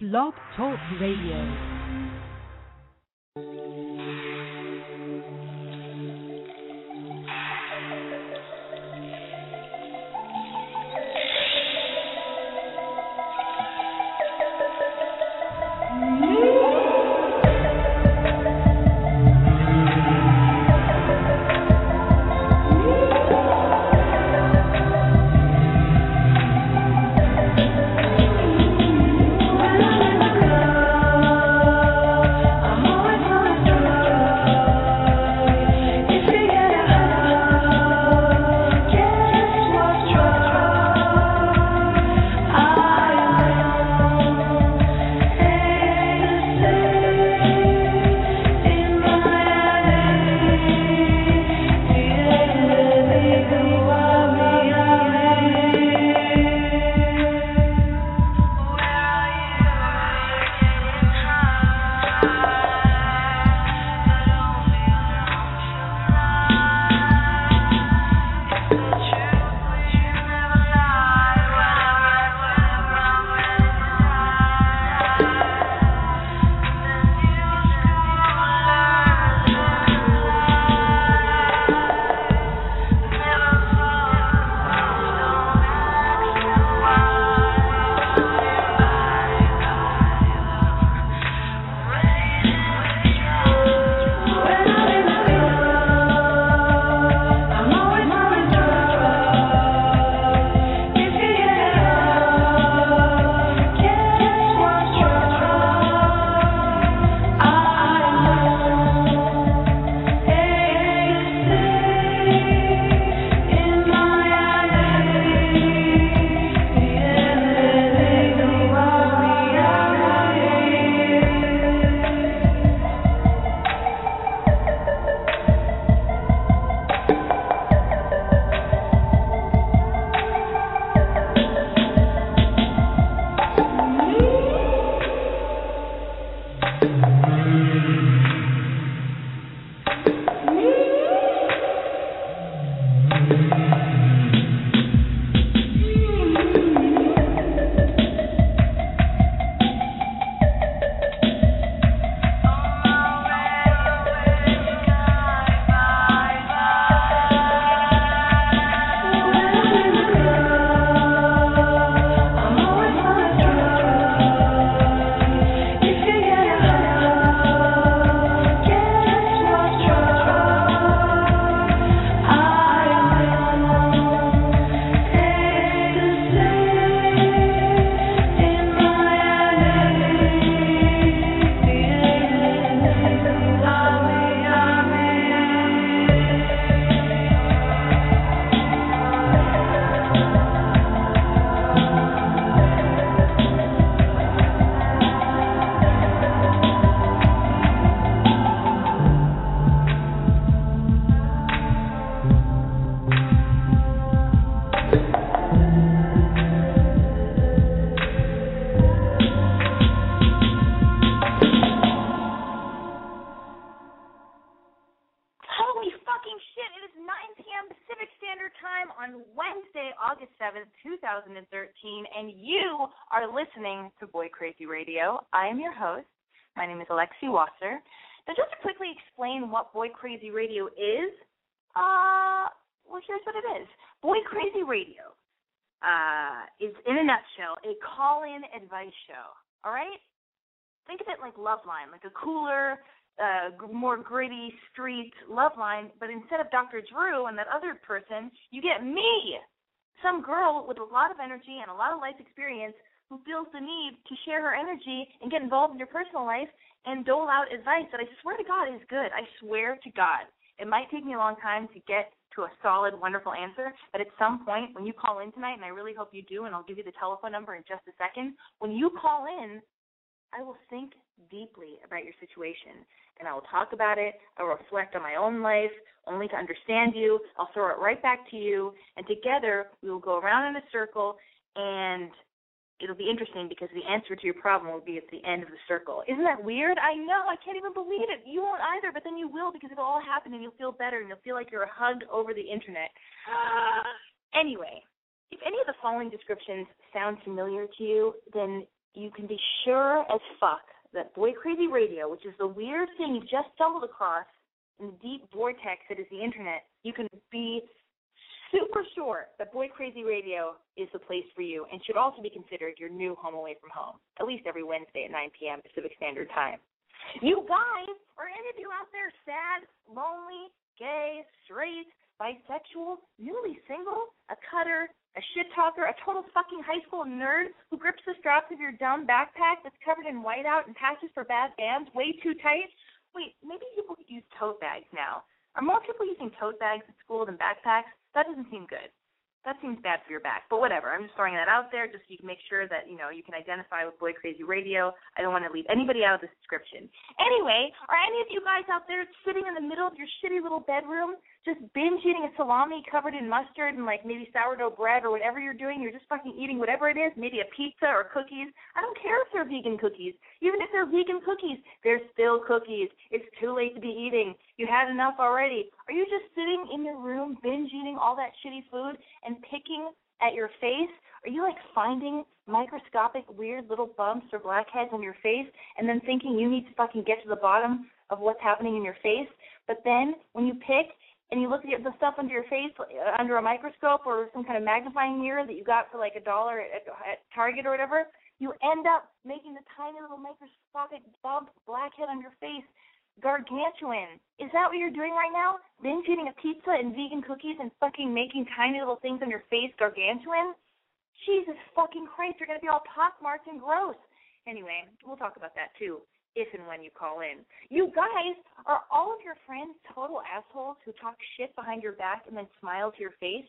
Blog Talk Radio. Are listening to Boy Crazy Radio. I am your host. My name is Alexi Wasser. Now, just to quickly explain what Boy Crazy Radio is, uh, well, here's what it is. Boy Crazy Radio uh, is, in a nutshell, a call-in advice show. All right? Think of it like Loveline, like a cooler, uh, more gritty street Loveline, but instead of Dr. Drew and that other person, you get me, some girl with a lot of energy and a lot of life experience who feels the need to share her energy and get involved in your personal life and dole out advice that I swear to God is good. I swear to God. It might take me a long time to get to a solid, wonderful answer, but at some point when you call in tonight, and I really hope you do, and I'll give you the telephone number in just a second, when you call in, I will think deeply about your situation and I will talk about it. I will reflect on my own life only to understand you. I'll throw it right back to you and together we will go around in a circle and it'll be interesting because the answer to your problem will be at the end of the circle. Isn't that weird? I know. I can't even believe it. You won't either, but then you will because it'll all happen and you'll feel better and you'll feel like you're hugged over the internet. anyway, if any of the following descriptions sound familiar to you, then you can be sure as fuck that Boy Crazy Radio, which is the weird thing you just stumbled across in the deep vortex that is the internet, you can be super sure that Boy Crazy Radio is the place for you and should also be considered your new home away from home, at least every Wednesday at 9 p.m. Pacific Standard Time. You guys, are any of you out there sad, lonely, gay, straight, bisexual, newly single, a cutter, a shit talker, a total fucking high school nerd who grips the straps of your dumb backpack that's covered in whiteout and patches for bad bands way too tight? Wait, maybe people could use tote bags now. Are more people using tote bags at school than backpacks? That doesn't seem good. That seems bad for your back. But whatever. I'm just throwing that out there just so you can make sure that, you know, you can identify with Boy Crazy Radio. I don't want to leave anybody out of this description. Anyway, are any of you guys out there sitting in the middle of your shitty little bedroom just binge eating a salami covered in mustard and like maybe sourdough bread or whatever you're doing. You're just fucking eating whatever it is, maybe a pizza or cookies. I don't care if they're vegan cookies. Even if they're vegan cookies, they're still cookies. It's too late to be eating. You had enough already. Are you just sitting in your room binge eating all that shitty food and picking at your face? Are you like finding microscopic weird little bumps or blackheads on your face and then thinking you need to fucking get to the bottom of what's happening in your face? But then when you pick and you look at the stuff under your face under a microscope or some kind of magnifying mirror that you got for like a dollar at, at Target or whatever, you end up making the tiny little microscopic bump blackhead on your face gargantuan. Is that what you're doing right now? Binge eating a pizza and vegan cookies and fucking making tiny little things on your face gargantuan? Jesus fucking Christ, you're gonna be all pockmarked and gross. Anyway, we'll talk about that too if and when you call in. You guys, are all of your friends total assholes who talk shit behind your back and then smile to your face?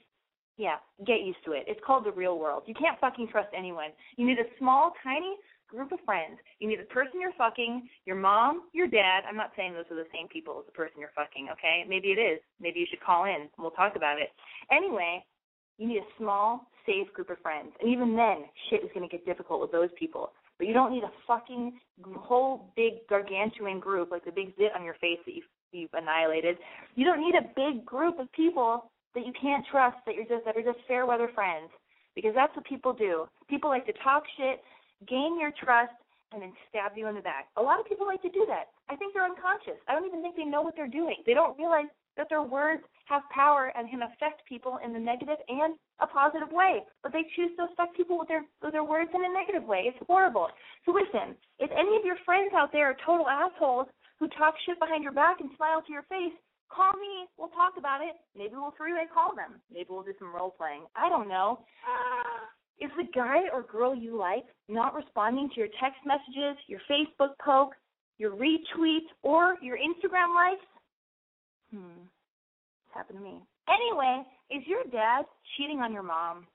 Yeah, get used to it. It's called the real world. You can't fucking trust anyone. You need a small, tiny group of friends. You need the person you're fucking, your mom, your dad. I'm not saying those are the same people as the person you're fucking, okay? Maybe it is. Maybe you should call in. We'll talk about it. Anyway, you need a small, safe group of friends. And even then, shit is going to get difficult with those people. But you don't need a fucking whole big gargantuan group like the big zit on your face that you've, you've annihilated. You don't need a big group of people that you can't trust that you're just that are just fair weather friends because that's what people do. People like to talk shit, gain your trust, and then stab you in the back. A lot of people like to do that. I think they're unconscious. I don't even think they know what they're doing. They don't realize that their words have power and can affect people in the negative and a positive way. But they choose to affect people with their with their words in a negative way. It's horrible. So listen, if any of your friends out there are total assholes who talk shit behind your back and smile to your face, call me. We'll talk about it. Maybe we'll three-way call them. Maybe we'll do some role playing. I don't know. Is the guy or girl you like not responding to your text messages, your Facebook poke, your retweets, or your Instagram likes? Hmm. It's happened to me. Anyway, is your dad cheating on your mom?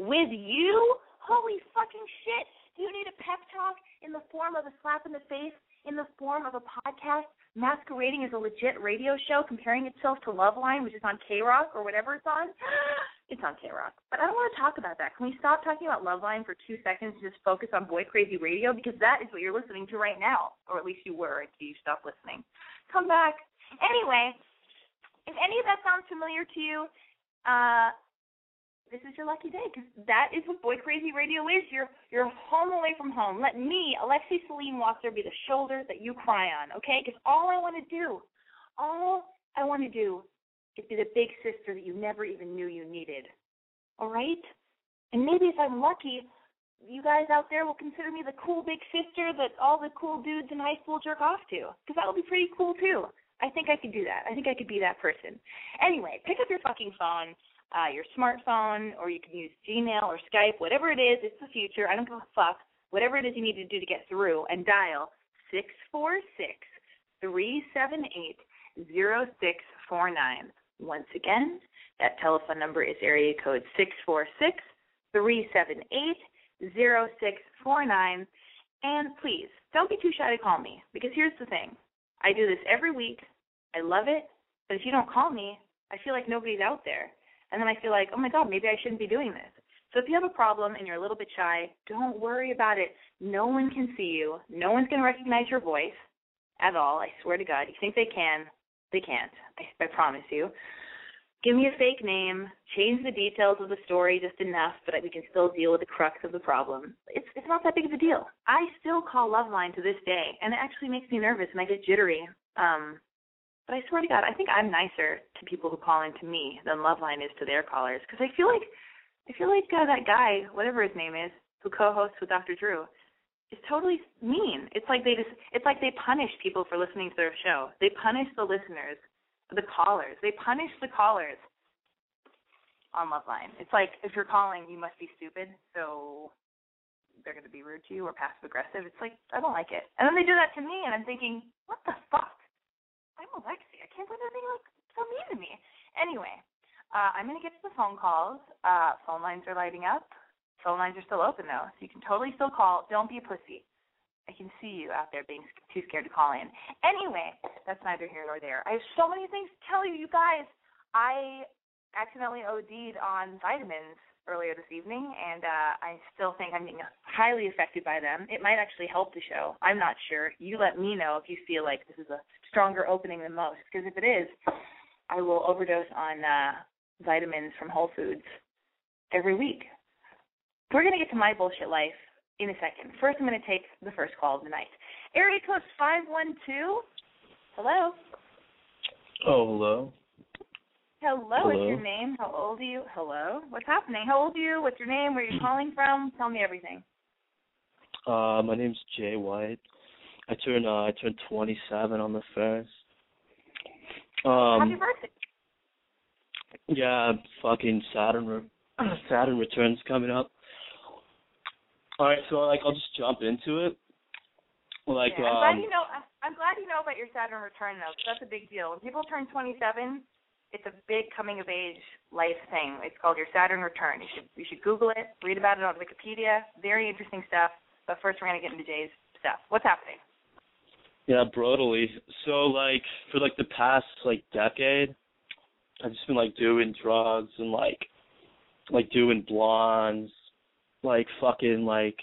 With you? Holy fucking shit. Do you need a pep talk in the form of a slap in the face, in the form of a podcast masquerading as a legit radio show comparing itself to Loveline, which is on KROQ or whatever it's on? It's on KROQ. But I don't want to talk about that. Can we stop talking about Loveline for two seconds and just focus on Boy Crazy Radio? Because that is what you're listening to right now. Or at least you were until you stopped listening. Come back. Anyway, if any of that sounds familiar to you, uh, this is your lucky day because that is what Boy Crazy Radio is. You're you're home away from home. Let me, Alexi Celine Walker, be the shoulder that you cry on, okay? Because all I want to do, all I want to do, is be the big sister that you never even knew you needed. All right? And maybe if I'm lucky, you guys out there will consider me the cool big sister that all the cool dudes in high school jerk off to. Because that would be pretty cool too. I think I could do that. I think I could be that person. Anyway, pick up your fucking phone, uh, your smartphone, or you can use Gmail or Skype, whatever it is. It's the future. I don't give a fuck. Whatever it is you need to do to get through, and dial six four six three seven eight zero six four nine. Once again, that telephone number is area code six four six three seven eight zero six four nine. And please, don't be too shy to call me because here's the thing. I do this every week. I love it. But if you don't call me, I feel like nobody's out there. And then I feel like, oh my God, maybe I shouldn't be doing this. So if you have a problem and you're a little bit shy, don't worry about it. No one can see you. No one's going to recognize your voice at all. I swear to God. You think they can? They can't. I, I promise you give me a fake name, change the details of the story just enough, but we can still deal with the crux of the problem. It's it's not that big of a deal. I still call Loveline to this day, and it actually makes me nervous and I get jittery. Um, but I swear to God, I think I'm nicer to people who call in to me than Loveline is to their callers because I feel like I feel like uh, that guy, whatever his name is, who co-hosts with Dr. Drew, is totally mean. It's like they just it's like they punish people for listening to their show. They punish the listeners the callers. They punish the callers on Loveline. It's like if you're calling, you must be stupid, so they're going to be rude to you or passive aggressive. It's like I don't like it. And then they do that to me, and I'm thinking, what the fuck? I'm Alexi. I can't believe they're being like so mean to me. Anyway, uh, I'm going to get to the phone calls. Uh, phone lines are lighting up. Phone lines are still open though, so you can totally still call. Don't be a pussy. I can see you out there being too scared to call in. Anyway, that's neither here nor there. I have so many things to tell you, you guys. I accidentally OD'd on vitamins earlier this evening, and uh, I still think I'm being highly affected by them. It might actually help the show. I'm not sure. You let me know if you feel like this is a stronger opening than most, because if it is, I will overdose on uh, vitamins from Whole Foods every week. We're going to get to my bullshit life in a second. First, I'm going to take the first call of the night. Area code 512. Hello. Oh, hello. Hello, Hello. what's your name? How old are you? Hello. What's happening? How old are you? What's your name? Where are you calling from? Tell me everything. Uh, my name's Jay White. I turn uh, I turned 27 on the first. Um, Happy birthday. yeah, fucking Saturn re- Saturn returns coming up. All right, so like I'll just jump into it. Like yeah, I'm glad um, you know. I'm glad you know about your Saturn return though, 'cause that's a big deal. When people turn 27, it's a big coming of age life thing. It's called your Saturn return. You should you should Google it, read about it on Wikipedia. Very interesting stuff. But first, we're gonna get into Jay's stuff. What's happening? Yeah, brutally. So like for like the past like decade, I've just been like doing drugs and like like doing blondes, like fucking like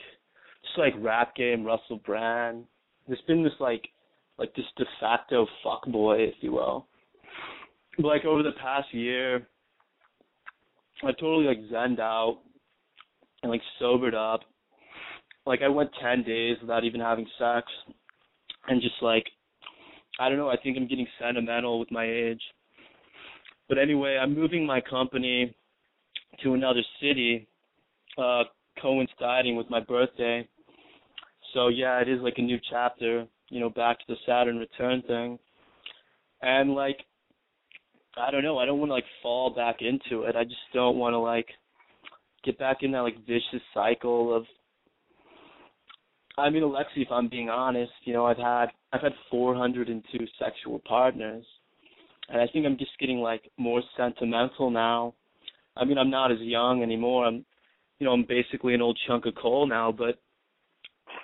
just like rap game Russell Brand. There's been this like like this de facto fuck boy, if you will. But like over the past year I totally like zened out and like sobered up. Like I went ten days without even having sex and just like I don't know, I think I'm getting sentimental with my age. But anyway, I'm moving my company to another city, uh coinciding with my birthday. So yeah, it is like a new chapter, you know, back to the Saturn return thing. And like I don't know, I don't want to like fall back into it. I just don't want to like get back in that like vicious cycle of I mean, Alexi, if I'm being honest, you know, I've had I've had 402 sexual partners, and I think I'm just getting like more sentimental now. I mean, I'm not as young anymore. I'm, you know, I'm basically an old chunk of coal now, but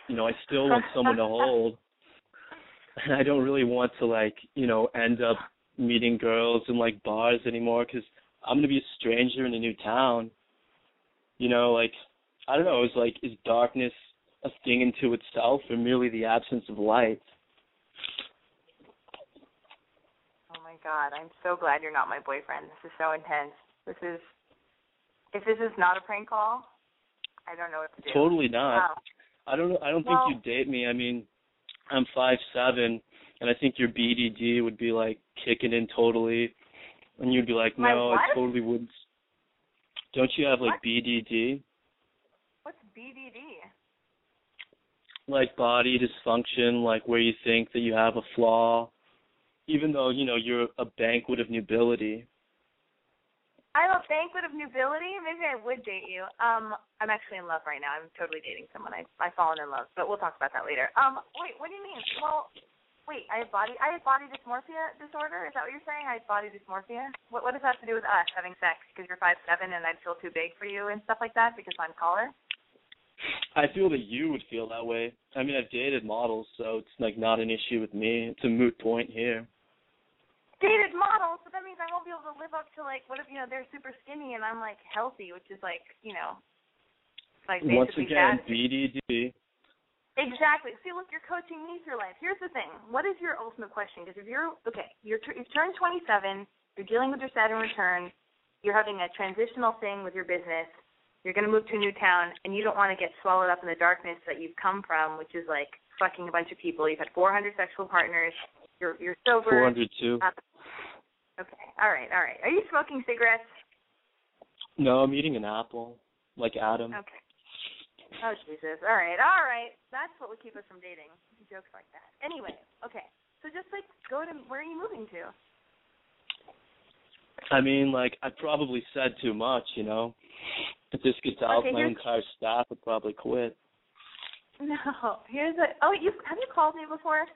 you know, I still want someone to hold, and I don't really want to like, you know, end up meeting girls in like bars anymore because I'm gonna be a stranger in a new town. You know, like I don't know. Is like is darkness a thing into itself or merely the absence of light? Oh my God, I'm so glad you're not my boyfriend. This is so intense. This is if this is not a prank call, I don't know what to do. Totally not. Wow. I don't know. I don't Well- think you'd date me. I mean, I'm five seven, and I think your BDD would be like kicking in totally, and you'd be like, no? I totally wouldn't. Don't you have like What? BDD, What's BDD? like body dysfunction, like where you think that you have a flaw, even though you know you're a banquet of I'm a banquet of nobility. Maybe I would date you. Um, I'm actually in love right now. I'm totally dating someone. I I've fallen in love, but we'll talk about that later. Um, wait, what do you mean? Well, wait, I have body I have body dysmorphia disorder. Is that what you're saying? I have body dysmorphia. What what does that have to do with us having sex? Because you're five seven and I'd feel too big for you and stuff like that because I'm taller. I feel that you would feel that way. I mean, I've dated models, so it's like not an issue with me. It's a moot point here. Dated models, but that means I won't be able to live up to like what if you know they're super skinny and I'm like healthy, which is like you know, like Once again, fat. BDD. Exactly. See, look, you're coaching me through life. Here's the thing. What is your ultimate question? Because if you're okay, you're t- you've turned 27, you're dealing with your Saturn return, you're having a transitional thing with your business, you're going to move to a new town, and you don't want to get swallowed up in the darkness that you've come from, which is like fucking a bunch of people. You've had 400 sexual partners. You're you're sober. 402. Uh, okay. All right. All right. Are you smoking cigarettes? No, I'm eating an apple, like Adam. Okay. Oh Jesus! All right, all right. That's what would keep us from dating. Jokes like that. Anyway, okay. So just like go to where are you moving to? I mean, like I probably said too much, you know. If this gets out, Okay, my entire staff would probably quit. No. Here's a. Oh, you have you called me before?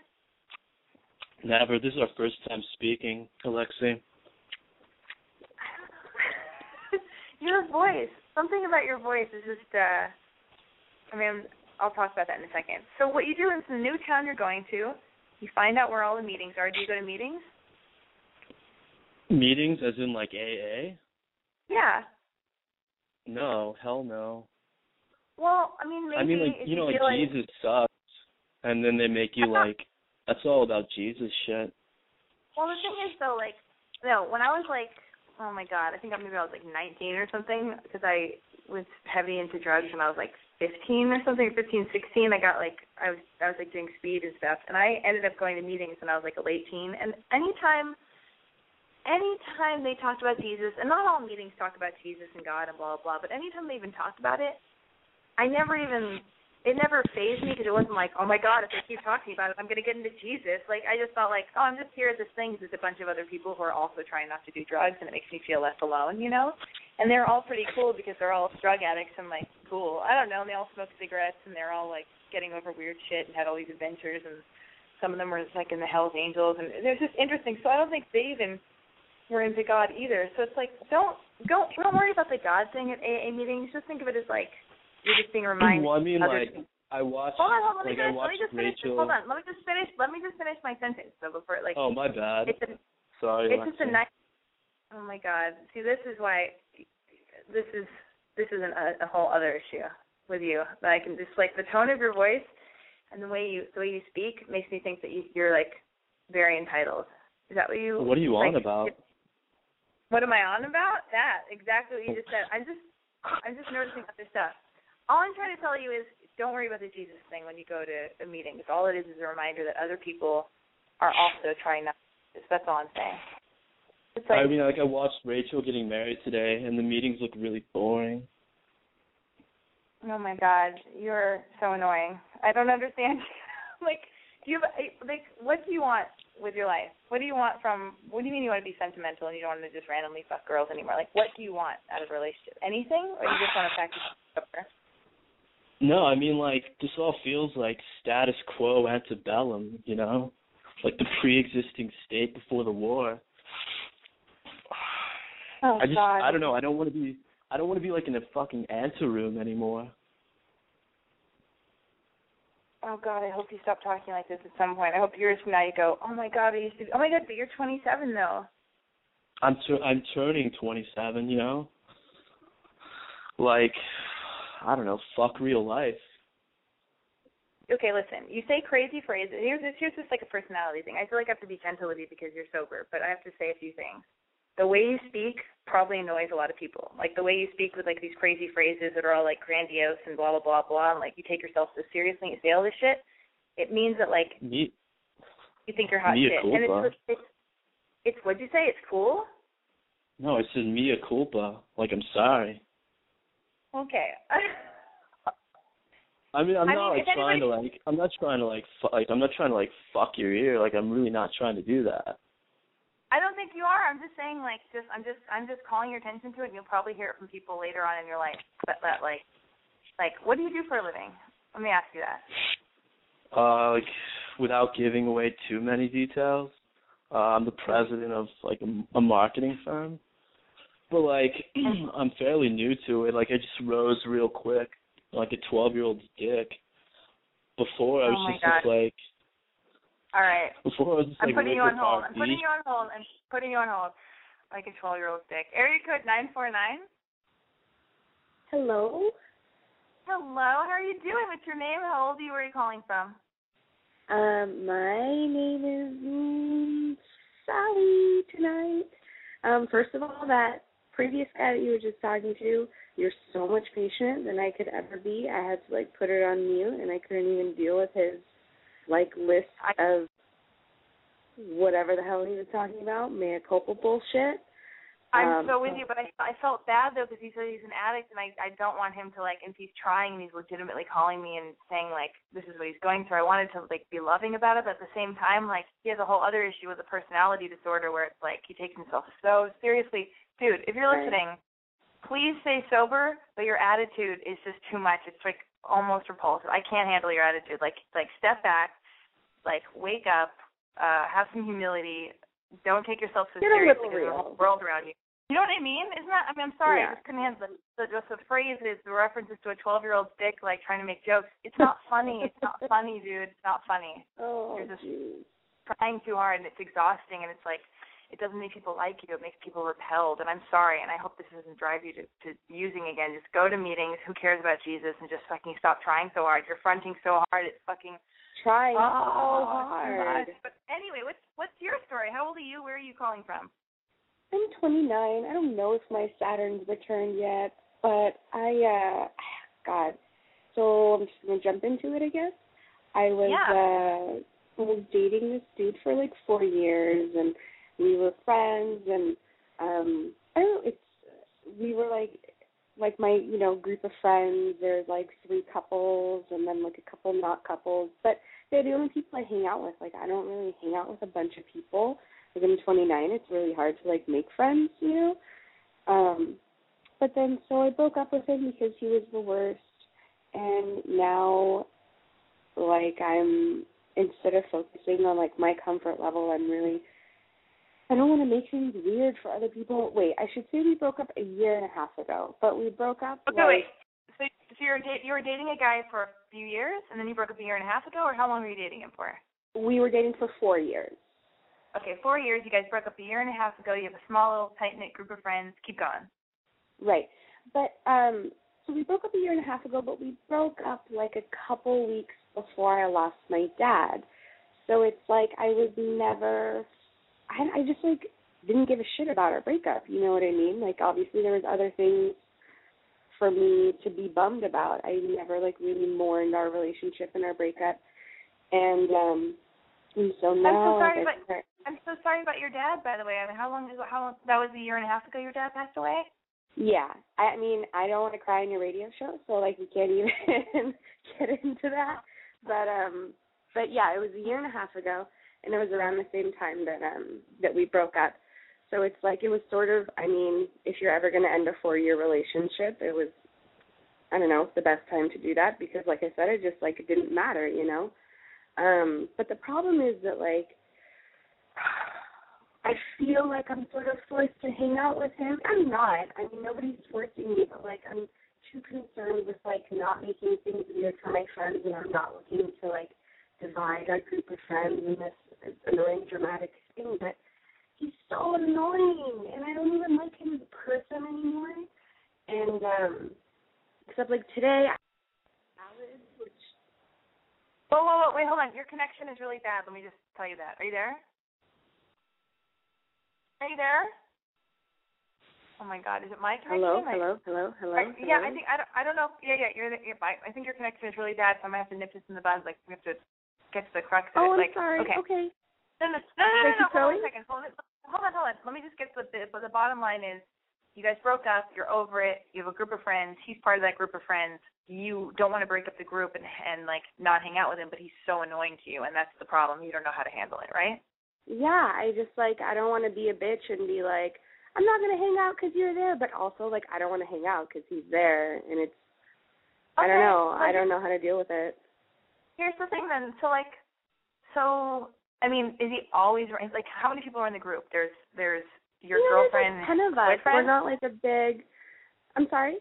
Never. This is our first time speaking, Alexi. your voice. Something about your voice is just. uh I mean, I'll talk about that in a second. So what you do in the new town you're going to. You find out where all the meetings are. Do you go to meetings? Meetings, as in like AA? Yeah. No, hell no. Well, I mean, maybe I mean, like you know, like feel Jesus sucks, and then they make you like that's all about Jesus shit. Well, the thing is, though, like, no, when I was like, oh my god, I think maybe I was like 19 or something, because I was heavy into drugs when I was like 15 or something, 15, 16. I got like, I was, I was like doing speed and stuff, and I ended up going to meetings when I was like a late teen. And anytime, anytime they talked about Jesus, and not all meetings talk about Jesus and God and blah blah blah, but anytime they even talked about it, I never even it never phased me because it wasn't like, oh my god, if they keep talking about it, I'm gonna get into Jesus. Like I just felt like, oh, I'm just here at this thing because there's a bunch of other people who are also trying not to do drugs, and it makes me feel less alone, you know. And they're all pretty cool because they're all drug addicts and like cool. I don't know. And they all smoke cigarettes and they're all like getting over weird shit and had all these adventures and some of them were like in the Hell's Angels and they're just interesting. So I don't think they even were into God either. So it's like don't don't don't worry about the God thing at AA meetings. Just think of it as like you're just being reminded. well, I mean, like I watched, Hold on, hold on, let me like finish. Let me just finish. Rachel. Hold on, let me just finish. Let me just finish my sentence though before like Oh, my bad. it's a, Sorry, it's just a nice. Oh my God! See, this is why. This is this is an, a, a whole other issue with you. That I can just like the tone of your voice and the way you the way you speak makes me think that you, you're like very entitled. Is that what you? What are you on like, about? What am I on about? That exactly what you just said. I'm just I'm just noticing other stuff. All I'm trying to tell you is don't worry about the Jesus thing when you go to a meeting. Because all it is is a reminder that other people are also trying not. to That's all I'm saying. It's like I mean, like I watched Rachel getting married today, and the meetings look really boring. Oh my God, you're so annoying. I don't understand. like, do you have, like what do you want with your life? What do you want from? What do you mean you want to be sentimental and you don't want to just randomly fuck girls anymore? Like, what do you want out of a relationship? Anything, or you just want to practice? No, I mean like this all feels like status quo antebellum, you know, like the pre-existing state before the war. Oh I just, God. I don't know. I don't want to be, I don't want to be like in a fucking anteroom anymore. Oh God, I hope you stop talking like this at some point. I hope years from now you go, oh my God, I used to. Be, oh my God, but you're 27 though. I'm, tur- I'm turning 27, you know. Like, I don't know, fuck real life. Okay, listen. You say crazy phrases. Here's here's just like a personality thing. I feel like I have to be gentle with you because you're sober, but I have to say a few things. The way you speak probably annoys a lot of people. Like the way you speak with like these crazy phrases that are all like grandiose and blah blah blah blah, and like you take yourself so seriously and you say all this shit. It means that like Me, you think you're hot shit, and culpa. it's it's it's what'd you say? It's cool. no, it says mea culpa. Like I'm sorry. Okay. I mean, I'm I not mean, like trying to like, I'm not trying to like, fu- like, I'm not trying to like fuck your ear. Like, I'm really not trying to do that. I don't think you are. I'm just saying, like, just I'm just I'm just calling your attention to it, and you'll probably hear it from people later on in your life. But that, like, like, what do you do for a living? Let me ask you that. Uh, like, without giving away too many details, uh, I'm the president of like a, a marketing firm. But like, I'm fairly new to it. Like, I just rose real quick. like a twelve year old's dick. Before I was Oh just, just like All right. before I was just I'm like putting you on hold. cock, I'm putting you on hold. I'm putting you on hold. Like a 12 year old's dick. Area code 949. Hello. Hello. How are you doing? What's your name? How old are you? Where are you calling from? Um, my name is mm, Sally tonight. Um, first of all, that previous guy that you were just talking to, you're so much patient than I could ever be. I had to like put it on mute, and I couldn't even deal with his like list of whatever the hell he was talking about, mea culpa bullshit. I'm Um, so with you, but I I felt bad though because he said he's an addict, and I I don't want him to like if he's trying and he's legitimately calling me and saying like this is what he's going through. I wanted to like be loving about it, but at the same time like he has a whole other issue with a personality disorder where it's like he takes himself so seriously. Dude, if you're listening, please stay sober, but your attitude is just too much. It's like almost repulsive. I can't handle your attitude. Like like step back, like wake up, uh, have some humility. Don't take yourself so Get a seriously because of real. the world around you. You know what I mean? Isn't that? I mean, I'm sorry, Yeah. I just couldn't handle the, the just the phrases, the references to a 12 year old dick, like trying to make jokes. It's not funny. It's not funny, dude. It's not funny. Oh, You're just- jeez. Trying too hard, and it's exhausting, and it's like it doesn't make people like you. It makes people repelled. And I'm sorry, and I hope this doesn't drive you to, to using again. Just go to meetings. Who cares about Jesus? And just fucking stop trying so hard. You're fronting so hard. It's fucking Trying so oh, hard. God. But anyway, what's what's your story? How old are you? Where are you calling from? I'm 29. I don't know if my Saturn's returned yet, but I, uh, God. So I'm just gonna jump into it, I guess. I was, uh, I was dating this dude for like four years, and we were friends, and um, I don't know. It's we were like, like my, you know, group of friends. There's like three couples, and then like a couple not couples, but they're the only people I hang out with. Like I don't really hang out with a bunch of people like I'm 29, it's really hard to like make friends, you know. Um, but then so I broke up with him because he was the worst, and now, like I'm instead of focusing on like my comfort level, I'm really I don't want to make things weird for other people. Wait, I should say we broke up a year and a half ago, but we broke up Okay, like wait. So, so you're da- you were dating a guy for a few years, and then you broke up a year and a half ago, or how long were you dating him for? we were dating for four years. Okay, four years. You guys broke up a year and a half ago. You have a small, little, tight knit group of friends. Keep going. Right. But um so we broke up a year and a half ago, but we broke up like a couple weeks before I lost my dad. So it's like I was never I I just like didn't give a shit about our breakup, you know what I mean? Like obviously there was other things for me to be bummed about. I never like really mourned our relationship and our breakup. And um and so now sorry, like, I but- start- I'm so sorry about your dad, by the way. I mean, how long is how long? That was a year and a half ago. Your dad passed away. Yeah, I mean, I don't want to cry on your radio show, so like we can't even get into that. But um, but yeah, it was a year and a half ago, and it was around the same time that um that we broke up. So it's like it was sort of, I mean, if you're ever going to end a four-year relationship, it was, I don't know, the best time to do that because, like I said, it just like it didn't matter, you know. Um, but the problem is that like I feel like I'm sort of forced to hang out with him. I'm not. I mean, nobody's forcing me, but like I'm too concerned with like not making things weird for my friends, and I'm not looking to like divide our group of friends in this annoying, dramatic thing. But he's so annoying, and I don't even like him as a person anymore. And um, except like today, I salads, which Whoa, whoa, whoa! Wait, hold on. Your connection is really bad. Let me just tell you that. Are you there? Are you there? Oh my God! Is it my connection? hello, I- hello, hello, hello. Right, Yeah, I hello? think I don't. I don't know. If, yeah, yeah. You're. The, yeah, I, I think your connection is really bad, so I'm gonna have to nip this in the bud. Like we have to get to the crux of Oh, it. I'm Like, sorry. okay. okay. No, no, no, no, no, no, Hold on a second. Hold on, hold on, hold on. Let me just get to the. But the bottom line is, you guys broke up. You're over it. You have a group of friends. He's part of that group of friends. You don't want to break up the group and and like not hang out with him, but he's so annoying to you, and that's the problem. You don't know how to handle it, right? Yeah, I just like I don't want to be a bitch and be like I'm not gonna hang out because you're there, but also like I don't want to hang out because he's there, and it's okay, I don't know. I don't know how to deal with it. Here's the thing then. So like, so I mean, is he always right? Like, how many people are in the group? There's there's your you know, girlfriend. There's like ten of us. boyfriend? We're not like a big. I'm sorry.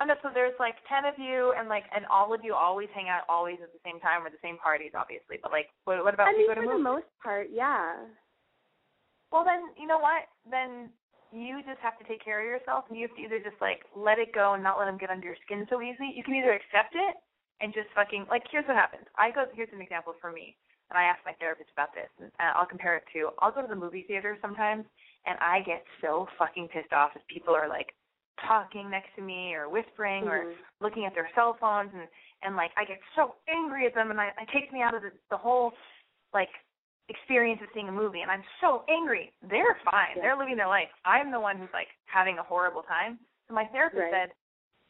Oh no, so there's like ten of you, and like, and all of you always hang out always at the same time or the same parties, obviously. But like, what, what about I mean, you go to for the most part, yeah. Well, then you know what? Then you just have to take care of yourself, and you have to either just like let it go and not let them get under your skin so easily. You can either accept it and just fucking like. Here's what happens. I go. Here's an example for me, and I asked my therapist about this, and I'll compare it to. I'll go to the movie theater sometimes, and I get so fucking pissed off if people are like talking next to me or whispering Mhm. or looking at their cell phones and and like I get so angry at them and I it takes me out of the the whole like experience of seeing a movie and I'm so angry. They're fine. Yeah. They're living their life. I'm the one who's like having a horrible time. So my therapist Right. said,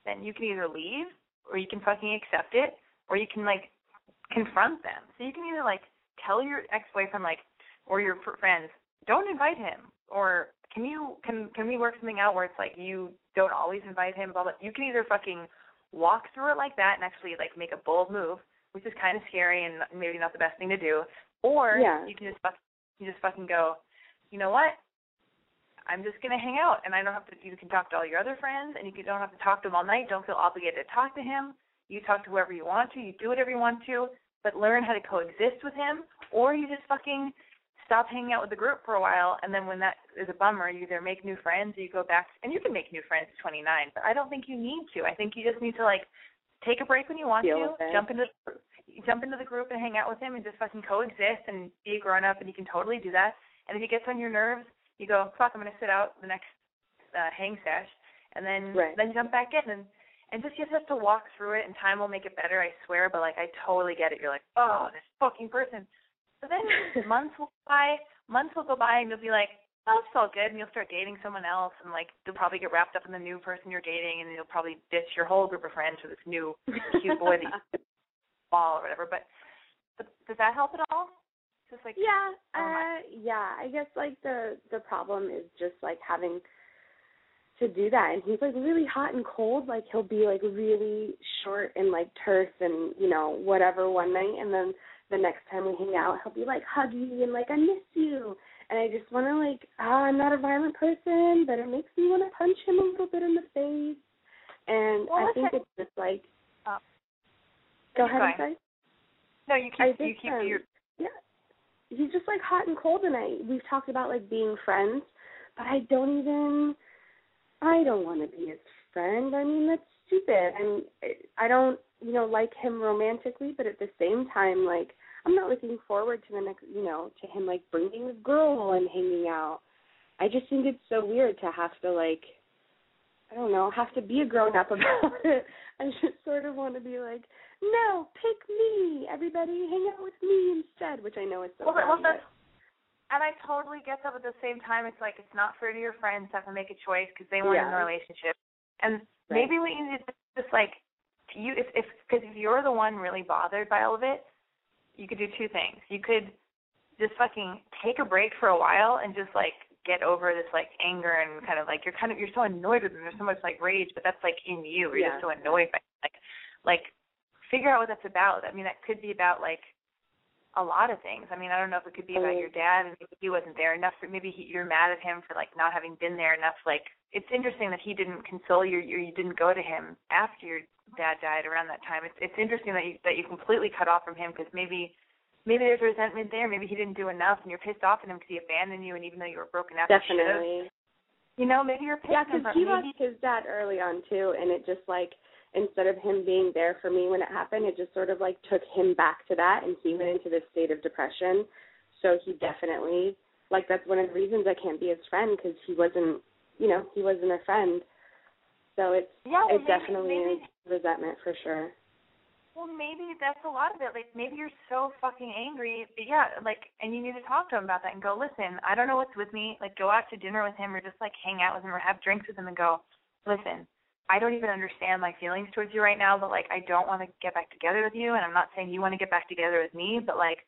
then you can either leave or you can fucking accept it or you can like confront them. So you can either like tell your ex-boyfriend like or your fr- friends, don't invite him or can you can can we work something out where it's like you don't always invite him blah blah you can either fucking walk through it like that and actually like make a bold move which is kind of scary and maybe not the best thing to do or Yeah. you can just fuck, you just fucking go you know what I'm just gonna hang out and I don't have to you can talk to all your other friends and you don't have to talk to him all night don't feel obligated to talk to him. You talk to whoever you want to you do whatever you want to but learn how to coexist with him or you just fucking stop hanging out with the group for a while and then when that is a bummer you either make new friends or you go back and you can make new friends at 29 but i don't think you need to. I think you just need to like take a break when you want Deal to jump into jump into the group and hang out with him and just fucking coexist and be a grown up and you can totally do that. And if he gets on your nerves you go fuck i'm going to sit out the next uh hang sesh and then Right. then jump back in and and just you just have to walk through it and time will make it better i swear but like i totally get it you're like oh this fucking person so then months will go by, months will go by, and you'll be like, "Oh, it's all good," and you'll start dating someone else, and like you'll probably get wrapped up in the new person you're dating, and you'll probably ditch your whole group of friends for this new cute boy that you fall or whatever. But, but does that help at all? Just like Yeah, Oh uh yeah, I guess like the the problem is just like having to do that. And he's like really hot and cold, like he'll be like really short and like terse and, you know, whatever one night. And then the next time we hang out he'll be like huggy and like I miss you. And I just wanna like ah, I'm not a violent person, but it makes me wanna punch him a little bit in the face. And Well, I think it's just like Oh. Go ahead, no, you I keep you just, keep um, your yeah, he's just like hot and cold, and I we've talked about like being friends, but I don't even, I don't want to be his friend. I mean that's stupid, and I don't, you know, like him romantically, but at the same time, like I'm not looking forward to the next, you know, to him like bringing a girl and hanging out. I just think it's so weird to have to like, I don't know, have to be a grown up about it. I just sort of want to be like, no, pick me. Everybody hang out with me instead, which I know is so well, well, that's and I totally get that, but at the same time, it's like it's not fair to your friends to have to make a choice because they weren't in Yeah. a relationship. And Right. maybe what you need to do is just like you, if if because if you're the one really bothered by all of it, you could do two things. You could just fucking take a break for a while and just like get over this like anger and kind of like you're kind of you're so annoyed with them. There's so much like rage, but that's like in you. You're Yeah. just so annoyed by like like figure out what that's about. I mean, that could be about like a lot of things. I mean, I don't know if it could be about your dad and maybe he wasn't there enough. For, maybe he, you're mad at him for like not having been there enough. Like it's interesting that he didn't console you or you didn't go to him after your dad died around that time. It's it's interesting that you that you completely cut off from him because maybe maybe there's resentment there. Maybe he didn't do enough and you're pissed off at him because he abandoned you and even though you were broken up, you. Definitely. You know, maybe you're pissed Yeah, because he maybe lost his dad early on too, and it just like instead of him being there for me when it happened, it just sort of like took him back to that, and he went into this state of depression. So he definitely like that's one of the reasons I can't be his friend because he wasn't, you know, he wasn't a friend. So it's yeah, well, it maybe, definitely maybe, is resentment for sure. Well, maybe that's a lot of it. Like maybe you're so fucking angry, but yeah, like, and you need to talk to him about that and go, listen, I don't know what's with me. Like, go out to dinner with him or just like hang out with him or have drinks with him and go, listen, I don't even understand my feelings towards you right now, but like, I don't want to get back together with you, and I'm not saying you want to get back together with me, but like,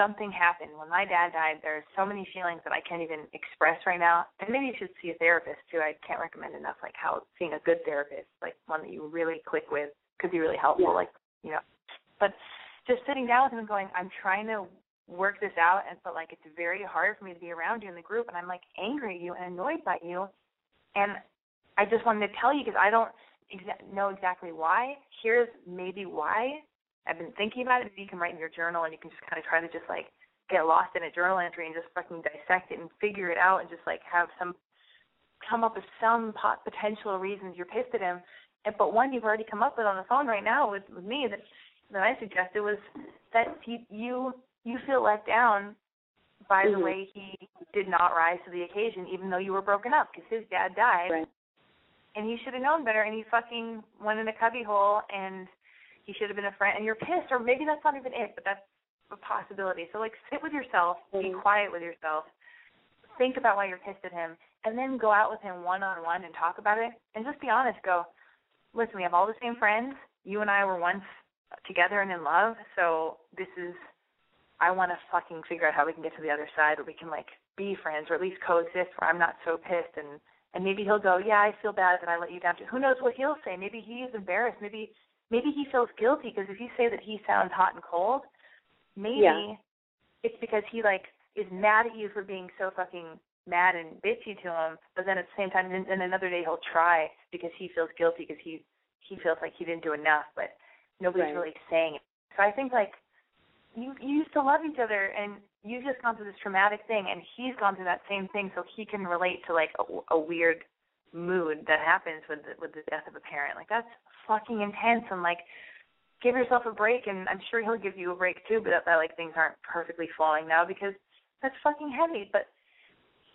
something happened when my dad died. There's so many feelings that I can't even express right now, and maybe you should see a therapist too. I can't recommend enough like how seeing a good therapist, like one that you really click with, could be really helpful. Yeah. Like you know. But just sitting down with him and going, I'm trying to work this out and but like it's very hard for me to be around you in the group and I'm like angry at you and annoyed by you and I just wanted to tell you because I don't exa- know exactly why. Here's maybe why. I've been thinking about it. You can write in your journal, and you can just kind of try to just like get lost in a journal entry and just fucking dissect it and figure it out, and just like have some come up with some pot- potential reasons you're pissed at him. But one you've already come up with on the phone right now with with me that that I suggested was that he, you you feel let down by mm-hmm. the way he did not rise to the occasion, even though you were broken up because his dad died, right. and he should have known better, and he fucking went in a cubbyhole, and he should have been a friend, and you're pissed, or maybe that's not even it, but that's a possibility. So like, sit with yourself, mm-hmm. be quiet with yourself, think about why you're pissed at him, and then go out with him one on one and talk about it, and just be honest. Go, listen, we have all the same friends. You and I were once together and in love, so this is I want to fucking figure out how we can get to the other side where we can like be friends or at least coexist where I'm not so pissed and and maybe he'll go, yeah, I feel bad that I let you down. Who knows what he'll say? Maybe he's embarrassed. Maybe maybe he feels guilty because if you say that he sounds hot and cold, maybe yeah. it's because he like is mad at you for being so fucking mad and bitchy to him. But then at the same time, then, then another day he'll try because he feels guilty because he he feels like he didn't do enough, but nobody's right. really saying it. So I think like you you used to love each other and you've just gone through this traumatic thing and he's gone through that same thing so he can relate to like a, a weird mood that happens with the, with the death of a parent like that's fucking intense and like give yourself a break and i'm sure he'll give you a break too but that, that like things aren't perfectly falling now because that's fucking heavy but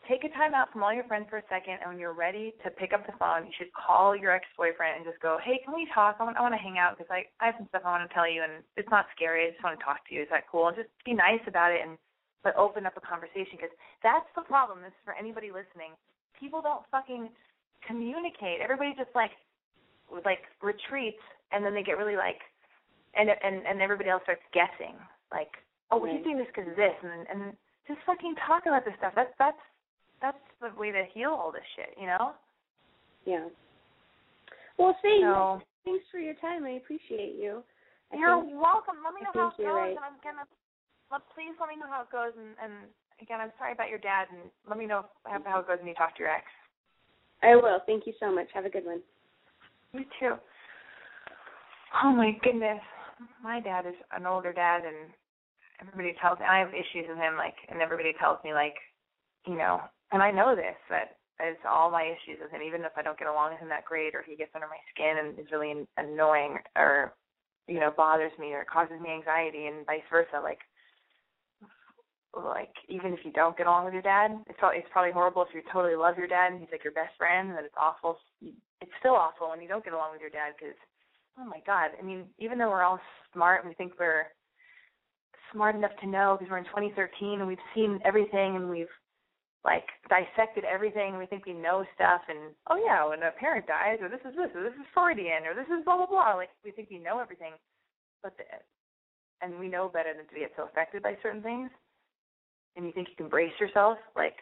take a time out from all your friends for a second, and when you're ready to pick up the phone, you should call your ex-boyfriend and just go, "Hey, can we talk? I want, I want to hang out because I, I have some stuff I want to tell you, and it's not scary. I just want to talk to you. Is that cool?" And just be nice about it, and but open up a conversation because that's the problem. This is for anybody listening. People don't fucking communicate. Everybody just like like retreats, and then they get really like, and and and everybody else starts guessing, like, "Oh, well, he's doing this because of this," and and just fucking talk about this stuff. That's that's that's the way to heal all this shit, you know? Yeah. Well, thanks. So, thanks for your time. I appreciate you. I you're think, welcome. Let me know how it goes, right. and I'm gonna. Let, please let me know how it goes, and, and again, I'm sorry about your dad, and let me know how, how it goes when you talk to your ex. I will. Thank you so much. Have a good one. Me too. Oh my goodness, my dad is an older dad, and everybody tells me I have issues with him. Like, and everybody tells me like, you know, and I know this that it's all my issues with him. Even if I don't get along with him that great, or he gets under my skin and is really annoying, or you know bothers me, or causes me anxiety, and vice versa. Like, like even if you don't get along with your dad, it's probably it's probably horrible if you totally love your dad and he's like your best friend, and it's awful. It's still awful when you don't get along with your dad because, oh my God, I mean, even though we're all smart and we think we're smart enough to know because we're in 2013 and we've seen everything and we've like dissected everything. We think we know stuff, and oh yeah, when a parent dies, or this is this, or this is Freudian, or this is blah blah blah. Like we think we know everything, but the, and we know better than to get so affected by certain things. And you think you can brace yourself, like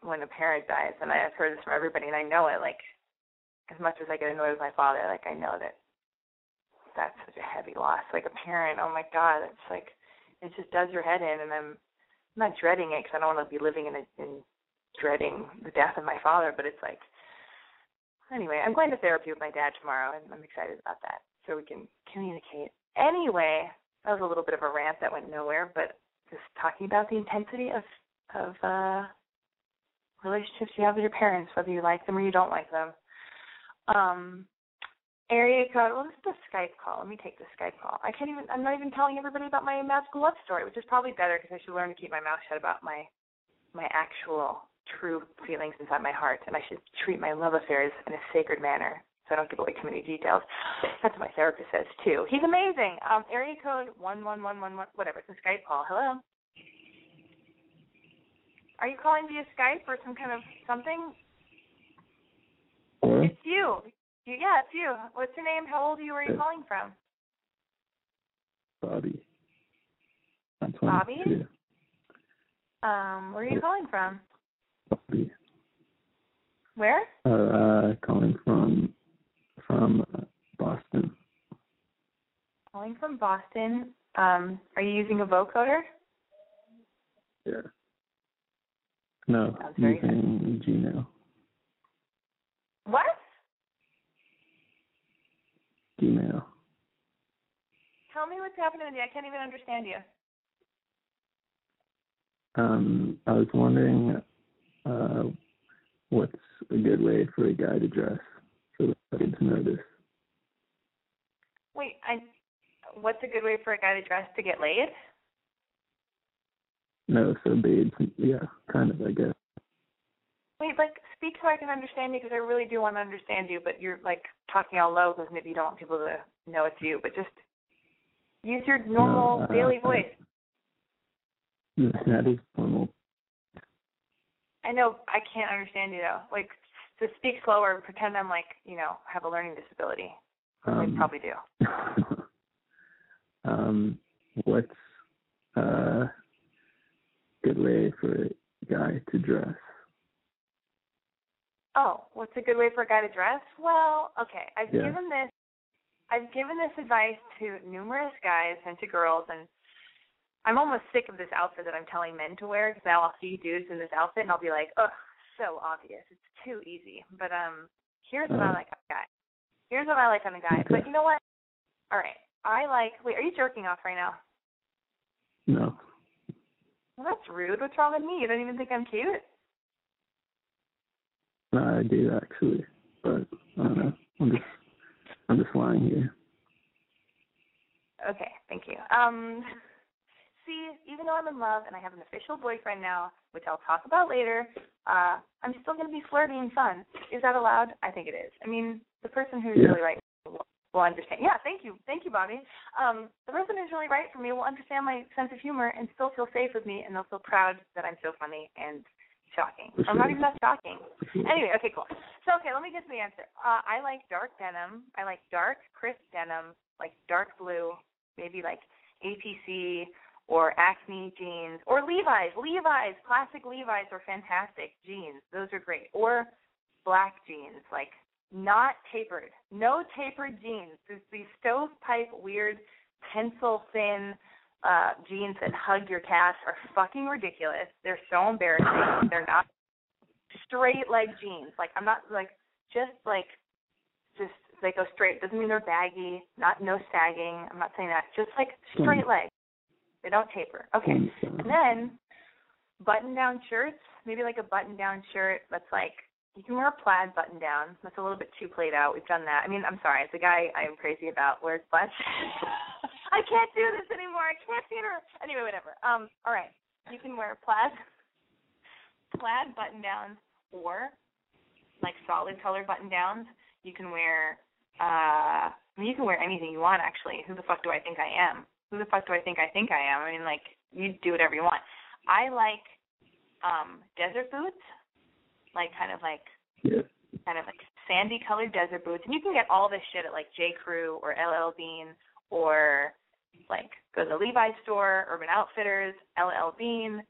when a parent dies. And I've heard this from everybody, and I know it. Like as much as I get annoyed with my father, like I know that that's such a heavy loss. Like a parent, oh my god, it's like it just does your head in, and I'm I'm not dreading it because I don't want to be living in, a, in dreading the death of my father, but it's like, anyway, I'm going to therapy with my dad tomorrow, and I'm excited about that, so we can communicate. Anyway, that was a little bit of a rant that went nowhere, but just talking about the intensity of of uh relationships you have with your parents, whether you like them or you don't like them. Um, area code. Well, this is a Skype call. Let me take the Skype call. I can't even. I'm not even telling everybody about my magical love story, which is probably better because I should learn to keep my mouth shut about my my actual true feelings inside my heart, and I should treat my love affairs in a sacred manner, so I don't give away too many details. That's what my therapist says too. He's amazing. Um, area code one one one one one. Whatever. It's a Skype call. Hello. Are you calling via Skype or some kind of something? It's you. Yeah, it's you. What's your name? How old are you? Where are you calling from? Bobby. I'm 22. Bobby? Um, where are you calling from? Bobby. Where? Uh, calling from from uh, Boston. Calling from Boston. Um, are you using a vocoder? Yeah. No, using Gmail. What? Gmail. Tell me what's happening with you. I can't even understand you. Um, I was wondering uh, what's a good way for a guy to dress so that I get to know this. Wait, I. What's a good way for a guy to dress to get laid? No, so babes, yeah, kind of, I guess. Wait, like speak so I can understand you because I really do want to understand you, but you're like talking all low because maybe you don't want people to know it's you. But just use your normal No, uh, daily voice. That is normal. I know I can't understand you though. Like to speak slower and pretend I'm like you know have a learning disability. I Um, probably do. um, what's a good way for a guy to dress? Oh, what's a good way for a guy to dress? Well, okay, I've Yeah. given this I've given this advice to numerous guys and to girls and I'm almost sick of this outfit that I'm telling men to wear because now I'll see dudes in this outfit and I'll be like, "Ugh, so obvious. It's too easy." But um here's what I Uh. like on a guy. Here's what I like on a guy. But you know what? All right. I like Wait, are you jerking off right now? No. Well, that's rude. What's wrong with me? You don't even think I'm cute? No, I do actually, but I don't know. I'm just, I'm just lying here. Okay, thank you. Um, see, even though I'm in love and I have an official boyfriend now, which I'll talk about later, uh, I'm still going to be flirty and fun. Is that allowed? I think it is. I mean, the person who's Yeah. really right will, will understand. Yeah, thank you, thank you, Bobby. Um, the person who's really right for me will understand my sense of humor and still feel safe with me, and they'll feel proud that I'm so funny and shocking. For I'm not even that shocking. Anyway, okay, cool. So, okay, let me get to the answer. Uh, I like dark denim. I like dark, crisp denim, like dark blue, maybe like APC or Acme jeans or Levi's. Levi's, classic Levi's are fantastic jeans. Those are great. Or black jeans, like not tapered. No tapered jeans. There's these stovepipe, weird, pencil thin uh jeans that hug your calves are fucking ridiculous. They're so embarrassing. They're not straight leg jeans. Like I'm not like just like just they go straight. Doesn't mean they're baggy. Not no sagging. I'm not saying that. Just like straight leg. They don't taper. Okay. And then button down shirts, maybe like a button down shirt that's like you can wear a plaid button down. That's a little bit too played out. We've done that. I mean, I'm sorry, it's a guy I am crazy about wears plaid. I can't do this anymore. I can't see it. Anyway, whatever. Um, all right. You can wear plaid plaid button downs or like solid color button downs. You can wear uh I mean you can wear anything you want actually. Who the fuck do I think I am? Who the fuck do I think I think I am? I mean like you do whatever you want. I like um desert boots, like kind of like Yeah. kind of like sandy colored desert boots. And you can get all this shit at like J. Crew or LL Bean or like go to the Levi's store, Urban Outfitters, LL Bean,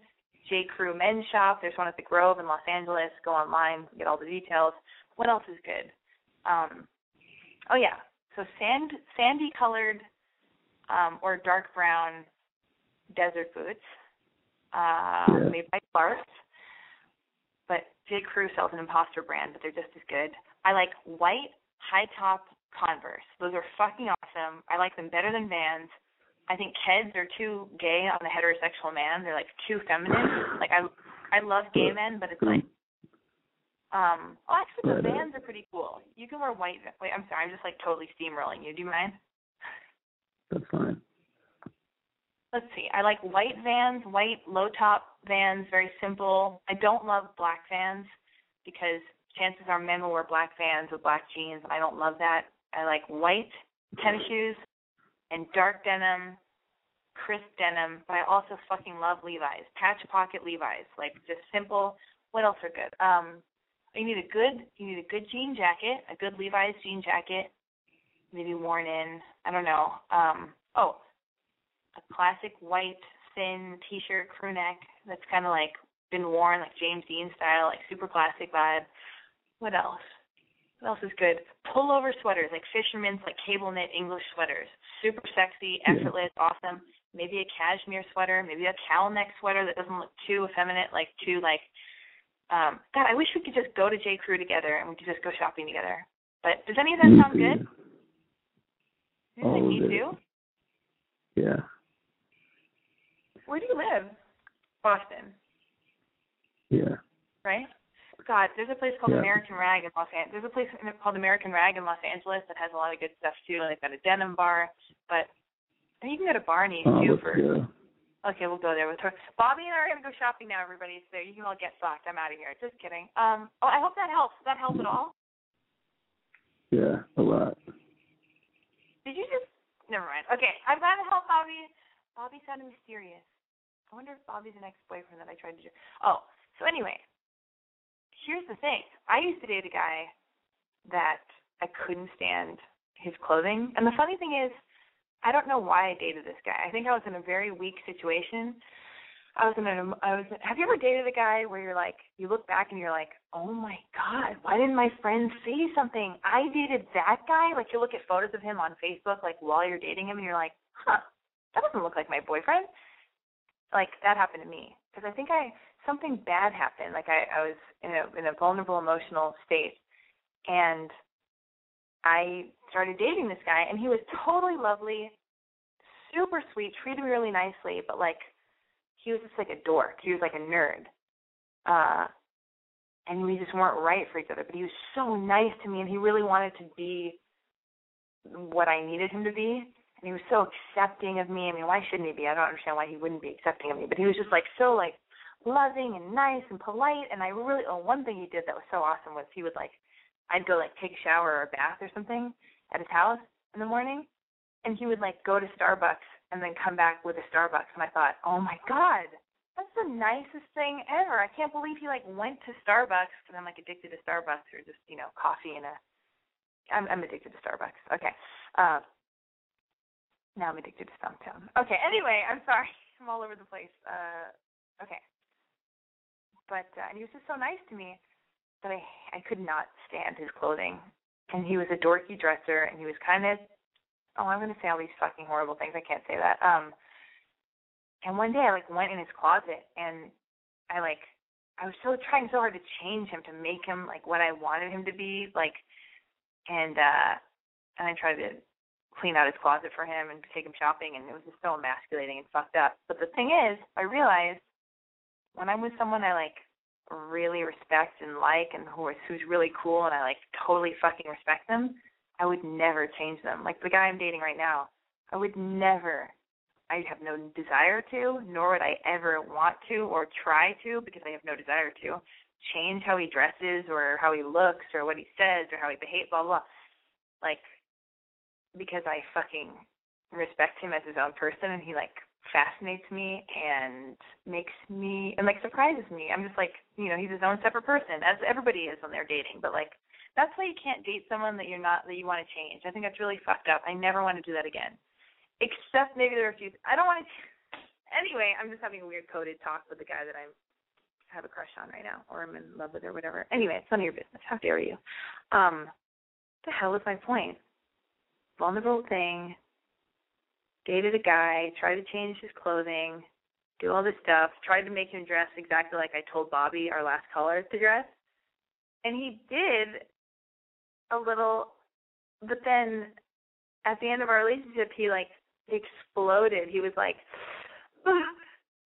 J. Crew Men's Shop. There's one at the Grove in Los Angeles. Go online, get all the details. What else is good? Um, oh yeah, so sand sandy colored um, or dark brown desert boots, uh, Yeah. made by Clarks. But J. Crew sells an imposter brand, but they're just as good. I like white high top Converse. Those are fucking awesome. I like them better than Vans. I think Keds are too gay on the heterosexual man. They're like too feminine. Like I I love gay men, but it's like um oh actually the Vans are pretty cool. You can wear white wait, I'm sorry, I'm just like totally steamrolling you. Do you mind? That's fine. let's see. I like white vans, white low top vans, very simple. I don't love black vans because chances are men will wear black vans with black jeans. I don't love that. I like white tennis shoes and dark denim, crisp denim, but I also fucking love Levi's. Patch pocket Levi's. Like just simple. What else are good? Um you need a good you need a good jean jacket, a good Levi's jean jacket, maybe worn in. I don't know. Um oh, a classic white thin t-shirt crew neck that's kind of like been worn like James Dean style, like super classic vibe. What else? What else is good? Pullover sweaters, like fishermen's, like cable knit English sweaters. Super sexy, Yeah. effortless, awesome. Maybe a cashmere sweater, maybe a cowl neck sweater that doesn't look too effeminate, like too like. Um, God, I wish we could just go to J Crew together and we could just go shopping together. But does any of that Me sound good? all me of it. too. Yeah. Where do you live? Boston, Yeah. right? God, there's a place called Yeah. American Rag in Los Angeles. There's a place called American Rag in Los Angeles that has a lot of good stuff too. And they've got a denim bar, but and you can go to Barney's Oh, too for. go. Okay, we'll go there with her. Bobby and I are gonna go shopping now, everybody. So you can all get fucked. I'm out of here. Just kidding. Um. Oh, I hope that helps. Does that help at all? Yeah, a lot. Did you just? Never mind. Okay, I'm glad to help Bobby. Bobby sounded mysterious. I wonder if Bobby's an ex-boyfriend that I tried to do. Oh, so anyway, here's the thing. I used to date a guy that I couldn't stand his clothing, and the mm-hmm. funny thing is, I don't know why I dated this guy. I think I was in a very weak situation. I was in a. I was. Have you ever dated a guy where you're like, you look back and you're like, oh my god, why didn't my friends say something? I dated that guy. Like you look at photos of him on Facebook, like while you're dating him, and you're like, huh, that doesn't look like my boyfriend. Like that happened to me because I think I something bad happened. Like I, I was in a in a vulnerable emotional state, and I started dating this guy, and he was totally lovely, super sweet, treated me really nicely, but like he was just like a dork. He was like a nerd. Uh and we just weren't right for each other. But he was so nice to me and he really wanted to be what I needed him to be. And he was so accepting of me. I mean, why shouldn't he be? I don't understand why he wouldn't be accepting of me. But he was just like so like loving and nice and polite and I really oh one thing he did that was so awesome was he would like I'd go like take a shower or a bath or something at his house in the morning and he would like go to Starbucks and then come back with a Starbucks and I thought, "Oh my god, that's the nicest thing ever. I can't believe he like went to Starbucks and I'm like addicted to Starbucks or just, you know, coffee and a I'm I'm addicted to Starbucks. Okay. Uh now I'm addicted to Stumptown. Okay, anyway, I'm sorry. I'm all over the place. Uh okay. But uh, and he was just so nice to me that I I could not stand his clothing. And he was a dorky dresser and he was kind of oh, I'm gonna say all these fucking horrible things. I can't say that. Um and one day I like went in his closet and I like I was so trying so hard to change him to make him like what I wanted him to be, like and uh and I tried to clean out his closet for him and take him shopping and it was just so emasculating and fucked up. But the thing is, I realized when I'm with someone I like really respect and like and who is who's really cool and I like totally fucking respect them, I would never change them. Like the guy I'm dating right now, I would never I have no desire to, nor would I ever want to or try to because I have no desire to change how he dresses or how he looks or what he says or how he behaves, blah blah. Like because I fucking respect him as his own person and he like fascinates me and makes me and like surprises me. I'm just like, you know, he's his own separate person, as everybody is when they're dating. But like that's why you can't date someone that you're not that you want to change. I think that's really fucked up. I never want to do that again. Except maybe there are a few I don't want to anyway, I'm just having a weird coded talk with the guy that I'm have a crush on right now or I'm in love with or whatever. Anyway, it's none of your business. How dare you? Um the hell is my point? Vulnerable thing, dated a guy, tried to change his clothing, do all this stuff, tried to make him dress exactly like I told Bobby, our last caller, to dress. And he did a little, but then at the end of our relationship, he like exploded. He was like,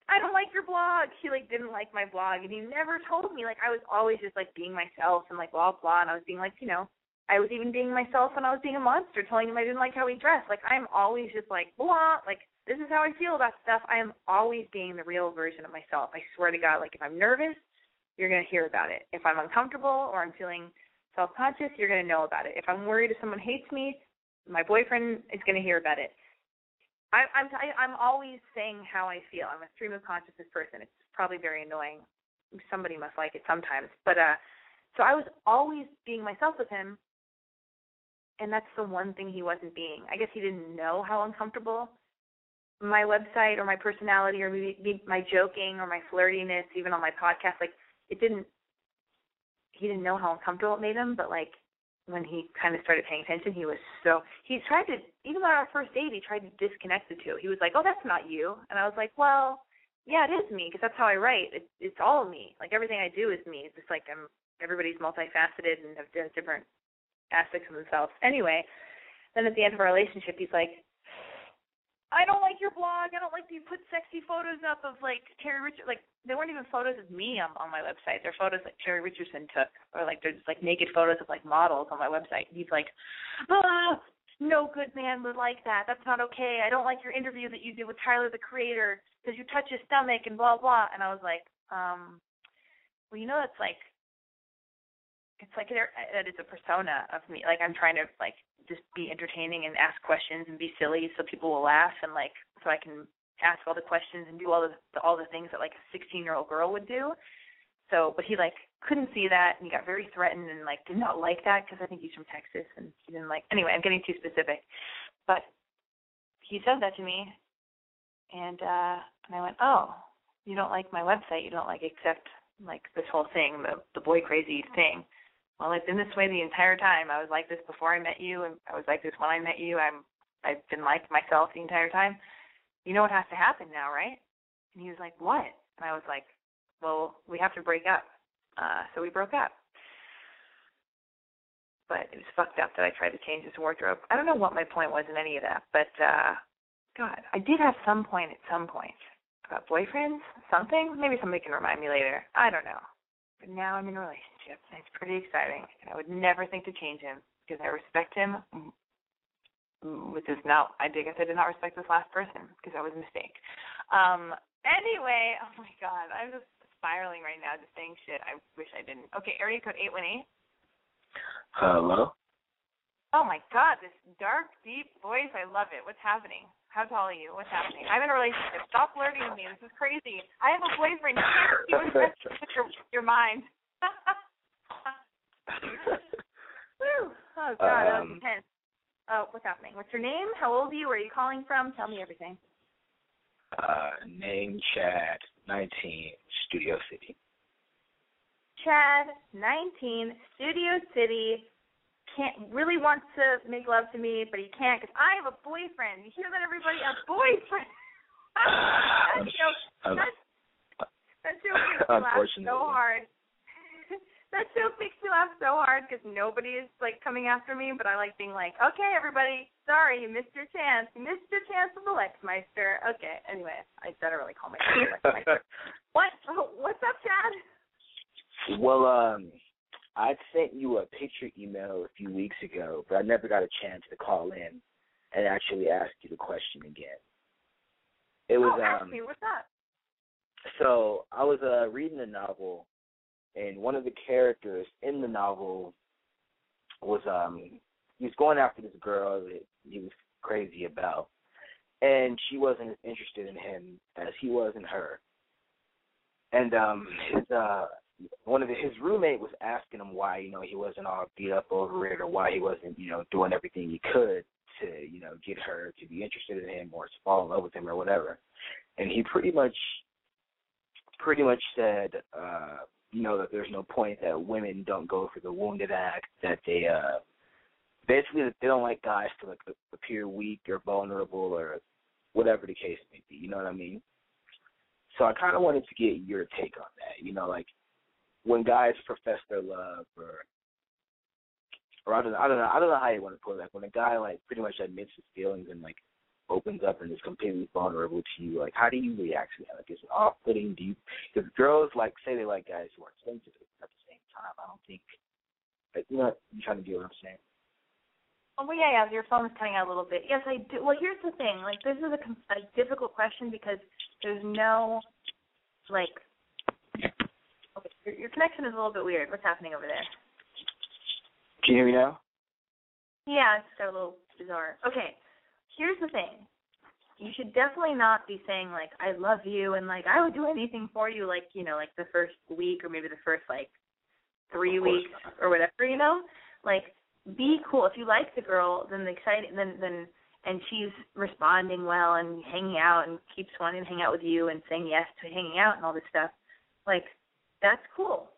I don't like your blog. He like didn't like my blog, and he never told me. Like I was always just like being myself and like blah blah, and I was being like, you know, I was even being myself when I was being a monster, telling him I didn't like how he dressed. Like I'm always just like blah, like this is how I feel about stuff. I am always being the real version of myself. I swear to God, like if I'm nervous, you're gonna hear about it. If I'm uncomfortable or I'm feeling self conscious, you're gonna know about it. If I'm worried if someone hates me, my boyfriend is gonna hear about it. I, I'm I, I'm always saying how I feel. I'm a stream of consciousness person. It's probably very annoying. Somebody must like it sometimes, but uh, so I was always being myself with him, and that's the one thing he wasn't being. I guess he didn't know how uncomfortable my website or my personality or maybe my joking or my flirtiness, even on my podcast, like it didn't. He didn't know how uncomfortable it made him, but like when he kind of started paying attention, he was so he tried to even on our first date he tried to disconnect the two. He was like, "Oh, that's not you," and I was like, "Well, yeah, it is me because that's how I write. It, it's all me. Like everything I do is me. It's just like I'm everybody's multifaceted and have different aspects of themselves. Anyway, then at the end of our relationship, he's like, I don't like your blog. I don't like that you put sexy photos up of like Terry Richard. Like they weren't even photos of me on, on my website. They're photos that Terry Richardson took, or like they're just like naked photos of like models on my website. He's like, ah, no good man would like that. That's not okay. I don't like your interview that you did with Tyler the Creator because you touch his stomach and blah blah. And I was like, um, well, you know that's like it's like there that is a persona of me. Like I'm trying to like just be entertaining and ask questions and be silly so people will laugh and like so I can ask all the questions and do all the, the all the things that like a 16 year old girl would do. So, but he like couldn't see that and he got very threatened and like did not like that because I think he's from Texas and he didn't like. Anyway, I'm getting too specific, but he said that to me, and uh and I went, oh, you don't like my website, you don't like accept like this whole thing, the the boy crazy thing well, I've been this way the entire time. I was like this before I met you, and I was like this when I met you. I'm I've been like myself the entire time. You know what has to happen now, right? And he was like, What? And I was like, Well, we have to break up. Uh, so we broke up. But it was fucked up that I tried to change his wardrobe. I don't know what my point was in any of that, but uh God, I did have some point at some point about boyfriends, something. Maybe somebody can remind me later. I don't know. But now I'm in a relationship, and it's pretty exciting. And I would never think to change him because I respect him. Which is now, I guess I did not respect this last person because that was a mistake. Um. Anyway, oh my God, I'm just spiraling right now, just saying shit. I wish I didn't. Okay, area code eight one eight. Hello. Oh my God, this dark, deep voice. I love it. What's happening? How tall are you? What's happening? I'm in a relationship. Stop flirting with me. This is crazy. I have a boyfriend. You can't see what's with your, your mind. Woo. Oh God, that was um, intense. Oh, what's happening? What's your name? How old are you? Where are you calling from? Tell me everything. Uh, name Chad, 19, Studio City. Chad, 19, Studio City can't really wants to make love to me, but he can't because I have a boyfriend. You hear that, everybody? A boyfriend. that joke. That, that joke makes me laugh so hard. that joke makes me laugh so hard because nobody is like coming after me, but I like being like, okay, everybody, sorry, you missed your chance. You missed your chance with the Lexmeister. Okay, anyway, I better really call myself Lexmeister. what? Oh, What's up, Chad? Well, um I sent you a picture email a few weeks ago, but I never got a chance to call in and actually ask you the question again. It was oh, ask um me, what's up? So I was uh reading a novel and one of the characters in the novel was um he was going after this girl that he was crazy about and she wasn't as interested in him as he was in her. And um his uh one of the, his roommate was asking him why you know he wasn't all beat up over it or why he wasn't you know doing everything he could to you know get her to be interested in him or to fall in love with him or whatever. And he pretty much pretty much said uh you know that there's no point that women don't go for the wounded act that they uh basically that they don't like guys to like appear weak or vulnerable or whatever the case may be you know what i mean? So i kind of wanted to get your take on that you know like when guys profess their love or or I don't know, I don't know I don't know how you want to put it. Like when a guy like pretty much admits his feelings and like opens up and is completely vulnerable to you, like how do you react to that? Like is it off putting? Do you because girls like say they like guys who are sensitive at the same time. I don't think like you know you trying to get what I'm saying. Oh well, yeah, yeah. Your phone is cutting out a little bit. Yes, I do. Well, here's the thing. Like, this is a, a difficult question because there's no, like, Okay, your, your connection is a little bit weird. What's happening over there? Can you hear me now? Yeah, it's got a little bizarre. Okay, here's the thing. You should definitely not be saying like I love you and like I would do anything for you like, you know, like the first week or maybe the first like three weeks or whatever, you know? Like be cool. If you like the girl, then the exciting then then and she's responding well and hanging out and keeps wanting to hang out with you and saying yes to hanging out and all this stuff, like that's cool.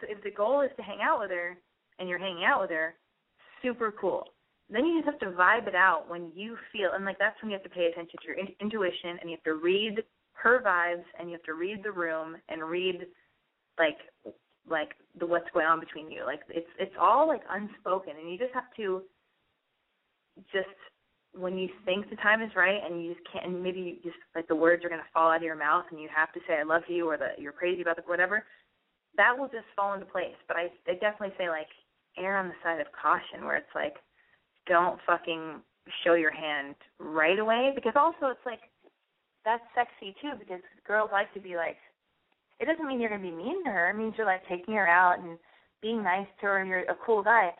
So if the goal is to hang out with her and you're hanging out with her, super cool. Then you just have to vibe it out when you feel, and like that's when you have to pay attention to your in- intuition and you have to read her vibes and you have to read the room and read like like the what's going on between you. Like it's it's all like unspoken and you just have to just when you think the time is right and you just can't and maybe you just like the words are to fall out of your mouth and you have to say I love you or that you're crazy about the whatever, that will just fall into place. But I I definitely say like err on the side of caution where it's like don't fucking show your hand right away because also it's like that's sexy too because girls like to be like it doesn't mean you're gonna be mean to her. It means you're like taking her out and being nice to her and you're a cool guy.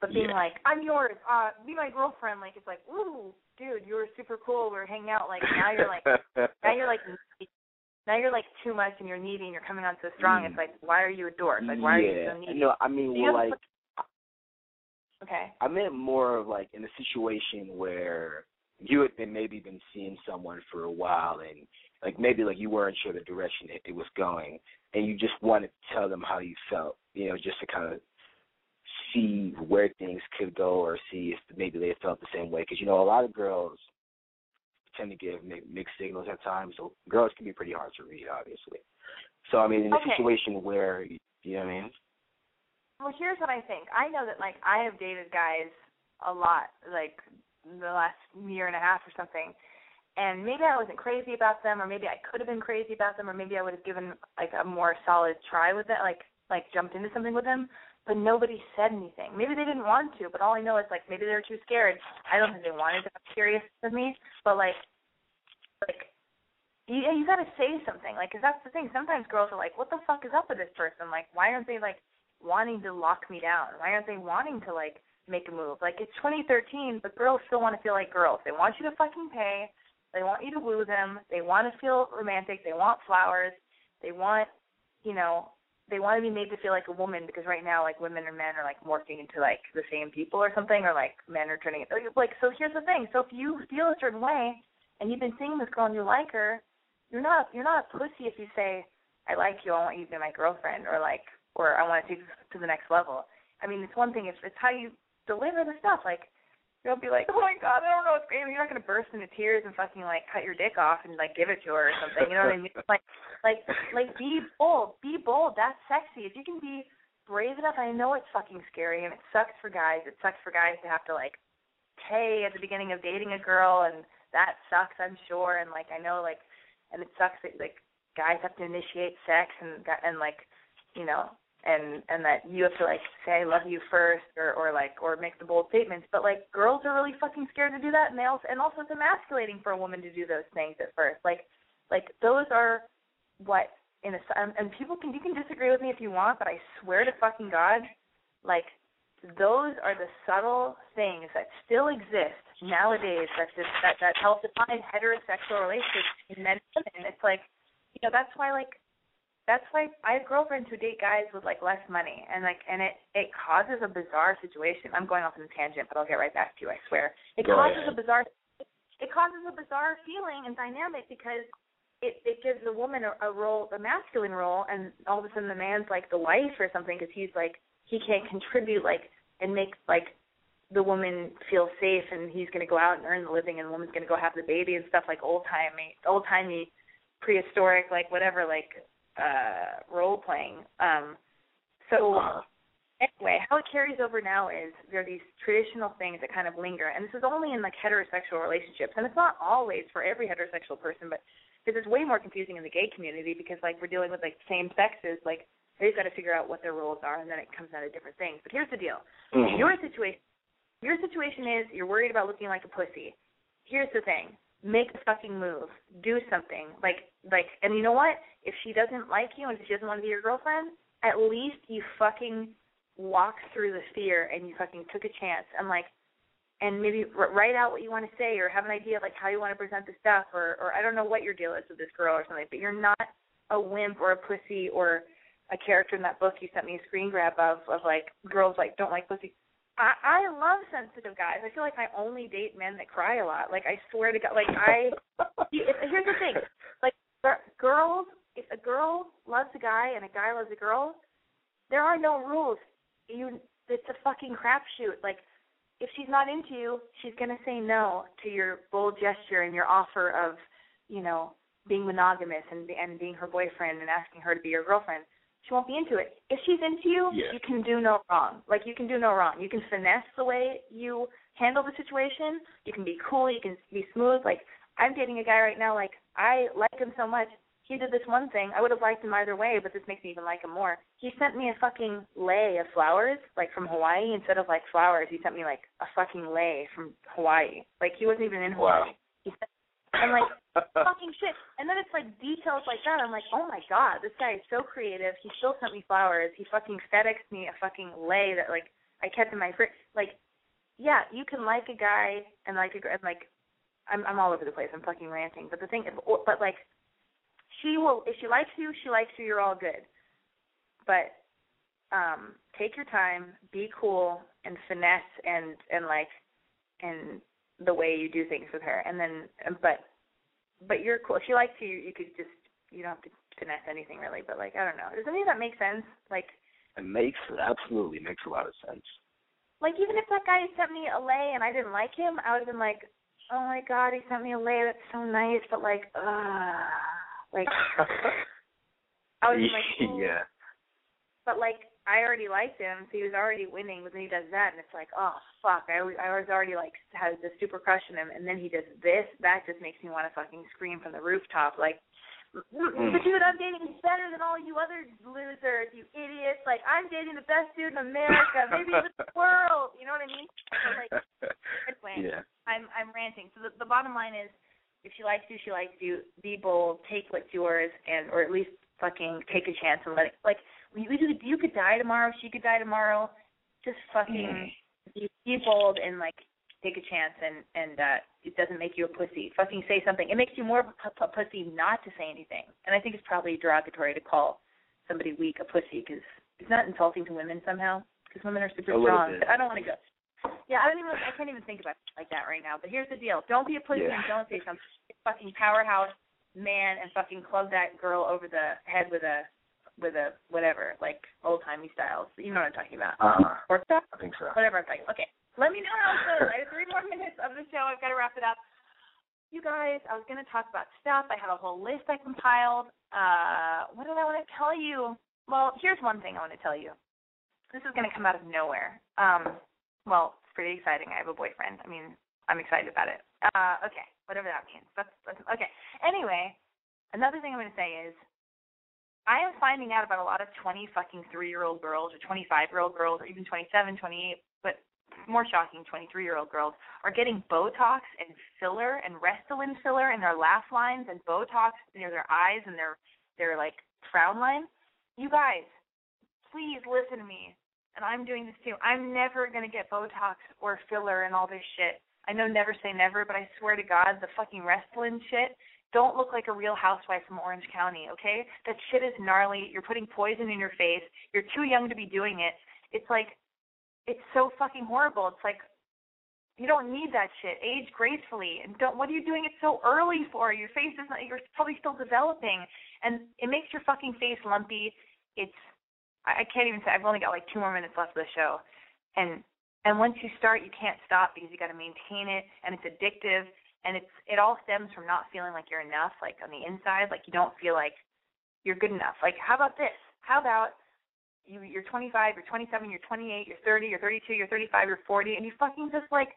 But being Yeah. like, I'm yours, uh, be my girlfriend, like it's like, ooh, dude, you were super cool, we were hanging out, like now you're like now you're like now you're like too much and you're needy and you're coming on so strong. It's mm. like, why are you a dork? Like why are you yeah. so needy? No, I mean, well, like Okay. I meant more of like in a situation where you had been maybe been seeing someone for a while and like maybe like you weren't sure the direction it, it was going and you just wanted to tell them how you felt, you know, just to kind of see where things could go or see if maybe they felt the same way because you know a lot of girls tend to give mixed signals at times. So girls can be pretty hard to read, obviously. So I mean, in a Okay. situation where you know what I mean. Well, here's what I think. I know that like I have dated guys a lot, like the last year and a half or something, and maybe I wasn't crazy about them, or maybe I could have been crazy about them, or maybe I would have given like a more solid try with it, like like jumped into something with them. But nobody said anything. Maybe they didn't want to, but all I know is like maybe they were too scared. I don't think they wanted to be curious with me, but like like you you got to say something, like, 'cause that's the thing. Sometimes girls are like, "What the fuck is up with this person? Like, why aren't they like wanting to lock me down? Why aren't they wanting to like make a move? Like it's 2013, but girls still want to feel like girls. They want you to fucking pay. They want you to woo them. They want to feel romantic. They want flowers. They want, you know, they want to be made to feel like a woman because right now like women and men are like morphing into like the same people or something, or like men are turning like. So here's the thing. So if you feel a certain way and you've been seeing this girl and you like her, you're not you're not a pussy if you say I like you, I want you to be my girlfriend, or like or I want to take this to the next level. I mean, it's one thing if it's how you deliver the stuff. Like you'll be like, oh my god, I don't know what's going. on. You're not gonna burst into tears and fucking like cut your dick off and like give it to her or something. You know what I mean? Like like like be bold, be bold. That's sexy. If you can be brave enough, I know it's fucking scary and it sucks for guys. It sucks for guys to have to like pay at the beginning of dating a girl and that sucks i'm sure and like i know like and it sucks that like guys have to initiate sex and and like you know and and that you have to like say i love you first or or like or make the bold statements. But like girls are really fucking scared to do that. And they also and also it's emasculating for a woman to do those things at first. Like like those are what in a and, people can you can disagree with me if you want but i swear to fucking god like those are the subtle things that still exist nowadays that just that that help define heterosexual relationships in men and women. It's like you know, that's why like that's why I have girlfriends who date guys with like less money and like and it it causes a bizarre situation. I'm going off on a tangent, but I'll get right back to you, I swear. It Go causes ahead. a bizarre it causes a bizarre feeling and dynamic because it it gives the woman a, a role, a masculine role, and all of a sudden the man's like the wife or something because he's like he can't contribute like and make like the woman feel safe and he's going to go out and earn the living and the woman's going to go have the baby and stuff like old timey old timey prehistoric like whatever like uh role playing um so Uh, anyway how it carries over now is there are these traditional things that kind of linger and this is only in like heterosexual relationships and it's not always for every heterosexual person but because it's way more confusing in the gay community because like we're dealing with like same sexes like they've got to figure out what their roles are and then it comes out of different things but here's the deal mhm. your situation your situation is you're worried about looking like a pussy. Here's the thing. Make a fucking move. Do something. Like like and you know what? If she doesn't like you and if she doesn't want to be your girlfriend, at least you fucking walked through the fear and you fucking took a chance and like and maybe write out what you want to say or have an idea of like how you want to present the stuff or or I don't know what your deal is with this girl or something, but you're not a wimp or a pussy or a character in that book you sent me a screen grab of of like girls like don't like pussy. I I love sensitive guys. I feel like I only date men that cry a lot. Like I swear to God, like I. Here's the thing, like girls, if a girl loves a guy and a guy loves a girl, there are no rules. You, it's a fucking crapshoot. Like if she's not into you, she's gonna say no to your bold gesture and your offer of, you know, being monogamous and and being her boyfriend and asking her to be your girlfriend she won't be into it. If she's into you, Yeah. you can do no wrong. Like you can do no wrong. You can finesse the way you handle the situation. You can be cool. You can be smooth. Like I'm dating a guy right now. Like I like him so much. He did this one thing. I would have liked him either way, but this makes me even like him more. He sent me a fucking lei of flowers, like from Hawaii. Instead of like flowers, he sent me like a fucking lei from Hawaii. Like he wasn't even in Hawaii. Wow. He sent, I'm like fucking shit. And then it's like details like that. I'm like, oh my god, this guy is so creative. He still sent me flowers. He fucking FedExed me a fucking lei that like I kept in my fridge. Like, yeah, you can like a guy and like a and like I'm I'm all over the place. I'm fucking ranting. But the thing, is, but like, she will if she likes you, she likes you. You're all good. But um, take your time, be cool, and finesse and and like and the way you do things with her. And then, but but you're cool. If she likes you, you could just you don't have to finesse anything really. But like I don't know. Does any of that make sense? Like. It makes absolutely makes a lot of sense. Like even if that guy sent me a lei and I didn't like him, I would have been like, oh my god, he sent me a lei. That's so nice. But like, uh like I was like, Ooh. yeah. But like, I already liked him, so he was already winning. But then he does that, and it's like, oh fuck, I I was already like had the super crush on him, and then he does this. That just makes me want to fucking scream from the rooftop, like. Mm. The dude I'm dating is better than all you other losers, you idiots. Like I'm dating the best dude in America, maybe even the world. You know what I mean? So, like, yeah. I'm I'm ranting. So the, the bottom line is, if she likes you, she likes you. Be bold, take what's yours, and or at least fucking take a chance and let it. Like you could you could die tomorrow, she could die tomorrow. Just fucking be, be bold and like take a chance, and and uh it doesn't make you a pussy. Fucking say something. It makes you more of a, p- a pussy not to say anything. And I think it's probably derogatory to call somebody weak a pussy because it's not insulting to women somehow because women are super A strong. bit. But I don't want to go. Yeah, I don't even. I can't even think about it like that right now. But here's the deal: don't be a pussy Yeah. and don't say something. Fucking powerhouse man and fucking club that girl over the head with a with a whatever, like old timey styles. You know what I'm talking about? Uh-huh. Or stuff, I think so. whatever I'm talking. Okay, let me know how it goes. I have three more minutes of the show. I've got to wrap it up. You guys, I was going to talk about stuff. I have a whole list I compiled. Uh, what did I want to tell you? Well, here's one thing I want to tell you. This is going to come out of nowhere. Um, well, it's pretty exciting. I have a boyfriend. I mean, I'm excited about it. Uh, okay, whatever that means. That's, that's okay. Anyway, another thing I'm going to say is I am finding out about a lot of 20 fucking 3 year old girls or 25 year old girls or even 27, 28, but more shocking, 23 year old girls are getting Botox and filler and Restylane filler in their laugh lines and Botox near their eyes and their their like frown line. You guys, please listen to me. And I'm doing this too. I'm never gonna get Botox or filler and all this shit. I know never say never, but I swear to God, the fucking Restylane shit don't look like a real housewife from Orange County, okay? That shit is gnarly. You're putting poison in your face. You're too young to be doing it. It's like it's so fucking horrible. It's like you don't need that shit. Age gracefully, and don't. What are you doing it so early for? Your face is not. You're probably still developing, and it makes your fucking face lumpy. It's. I, can't even say. I've only got like two more minutes left of the show, and and once you start, you can't stop because you got to maintain it, and it's addictive, and it's it all stems from not feeling like you're enough, like on the inside, like you don't feel like you're good enough. Like how about this? How about you you're 25, you're 27, you're 28, you're 30, you're 32, you're 35, you're 40, and you fucking just like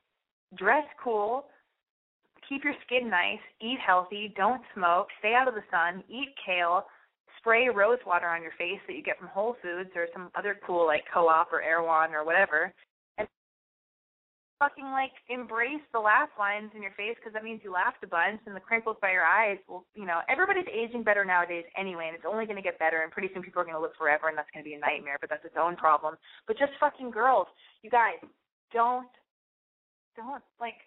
dress cool, keep your skin nice, eat healthy, don't smoke, stay out of the sun, eat kale, spray rose water on your face that you get from Whole Foods or some other cool like Co-op or Erewhon or whatever, fucking like embrace the laugh lines in your face because that means you laughed a bunch and the crinkles by your eyes. Will you know everybody's aging better nowadays anyway and it's only going to get better and pretty soon people are going to live forever and that's going to be a nightmare but that's its own problem. But just fucking girls you guys don't don't like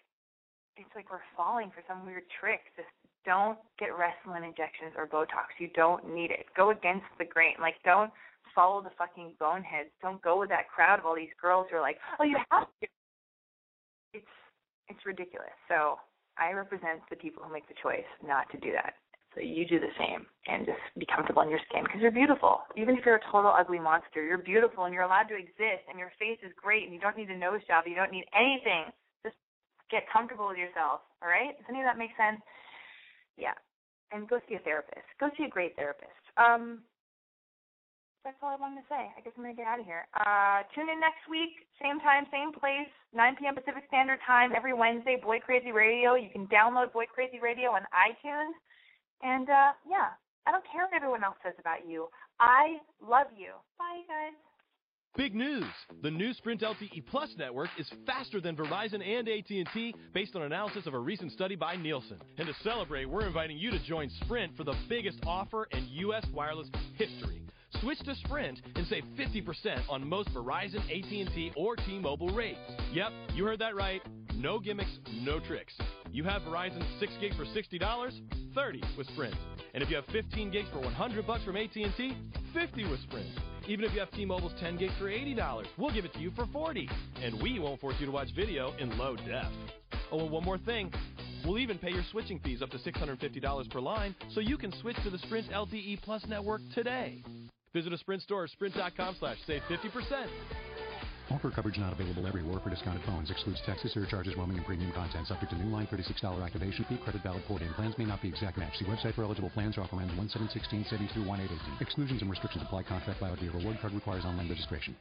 it's like we're falling for some weird trick just don't get Restylane injections or Botox. You don't need it. Go against the grain. Like don't follow the fucking boneheads. Don't go with that crowd of all these girls who are like oh you have to it's it's ridiculous. So I represent the people who make the choice not to do that. So you do the same and just be comfortable in your skin because you're beautiful. Even if you're a total ugly monster, you're beautiful and you're allowed to exist and your face is great and you don't need a nose job. You don't need anything. Just get comfortable with yourself. All right? Does any of that make sense? Yeah. And go see a therapist. Go see a great therapist. Um that's all I wanted to say. I guess I'm gonna get out of here. Uh, tune in next week, same time, same place, 9 p.m. Pacific Standard Time every Wednesday. Boy Crazy Radio. You can download Boy Crazy Radio on iTunes. And uh, yeah, I don't care what everyone else says about you. I love you. Bye, guys. Big news! The new Sprint LTE Plus network is faster than Verizon and AT&T based on analysis of a recent study by Nielsen. And to celebrate, we're inviting you to join Sprint for the biggest offer in U.S. wireless history. Switch to Sprint and save 50% on most Verizon, AT&T, or T-Mobile rates. Yep, you heard that right. No gimmicks, no tricks. You have Verizon 6 gigs for $60, 30 with Sprint. And if you have 15 gigs for 100 bucks from AT&T, 50 with Sprint. Even if you have T-Mobile's 10 gigs for $80, we'll give it to you for 40. And we won't force you to watch video in low def. Oh, and one more thing. We'll even pay your switching fees up to $650 per line so you can switch to the Sprint LTE Plus network today. Visit a Sprint store or sprint.com slash save 50%. Offer coverage not available everywhere for discounted phones. Excludes taxes, surcharges, roaming, and premium content. Subject to new line $36 activation fee. Credit valid port in. Plans may not be exact match. See website for eligible plans. Offer ends 1716 savings through 1818. Exclusions and restrictions apply. Contract valid via reward card requires online registration.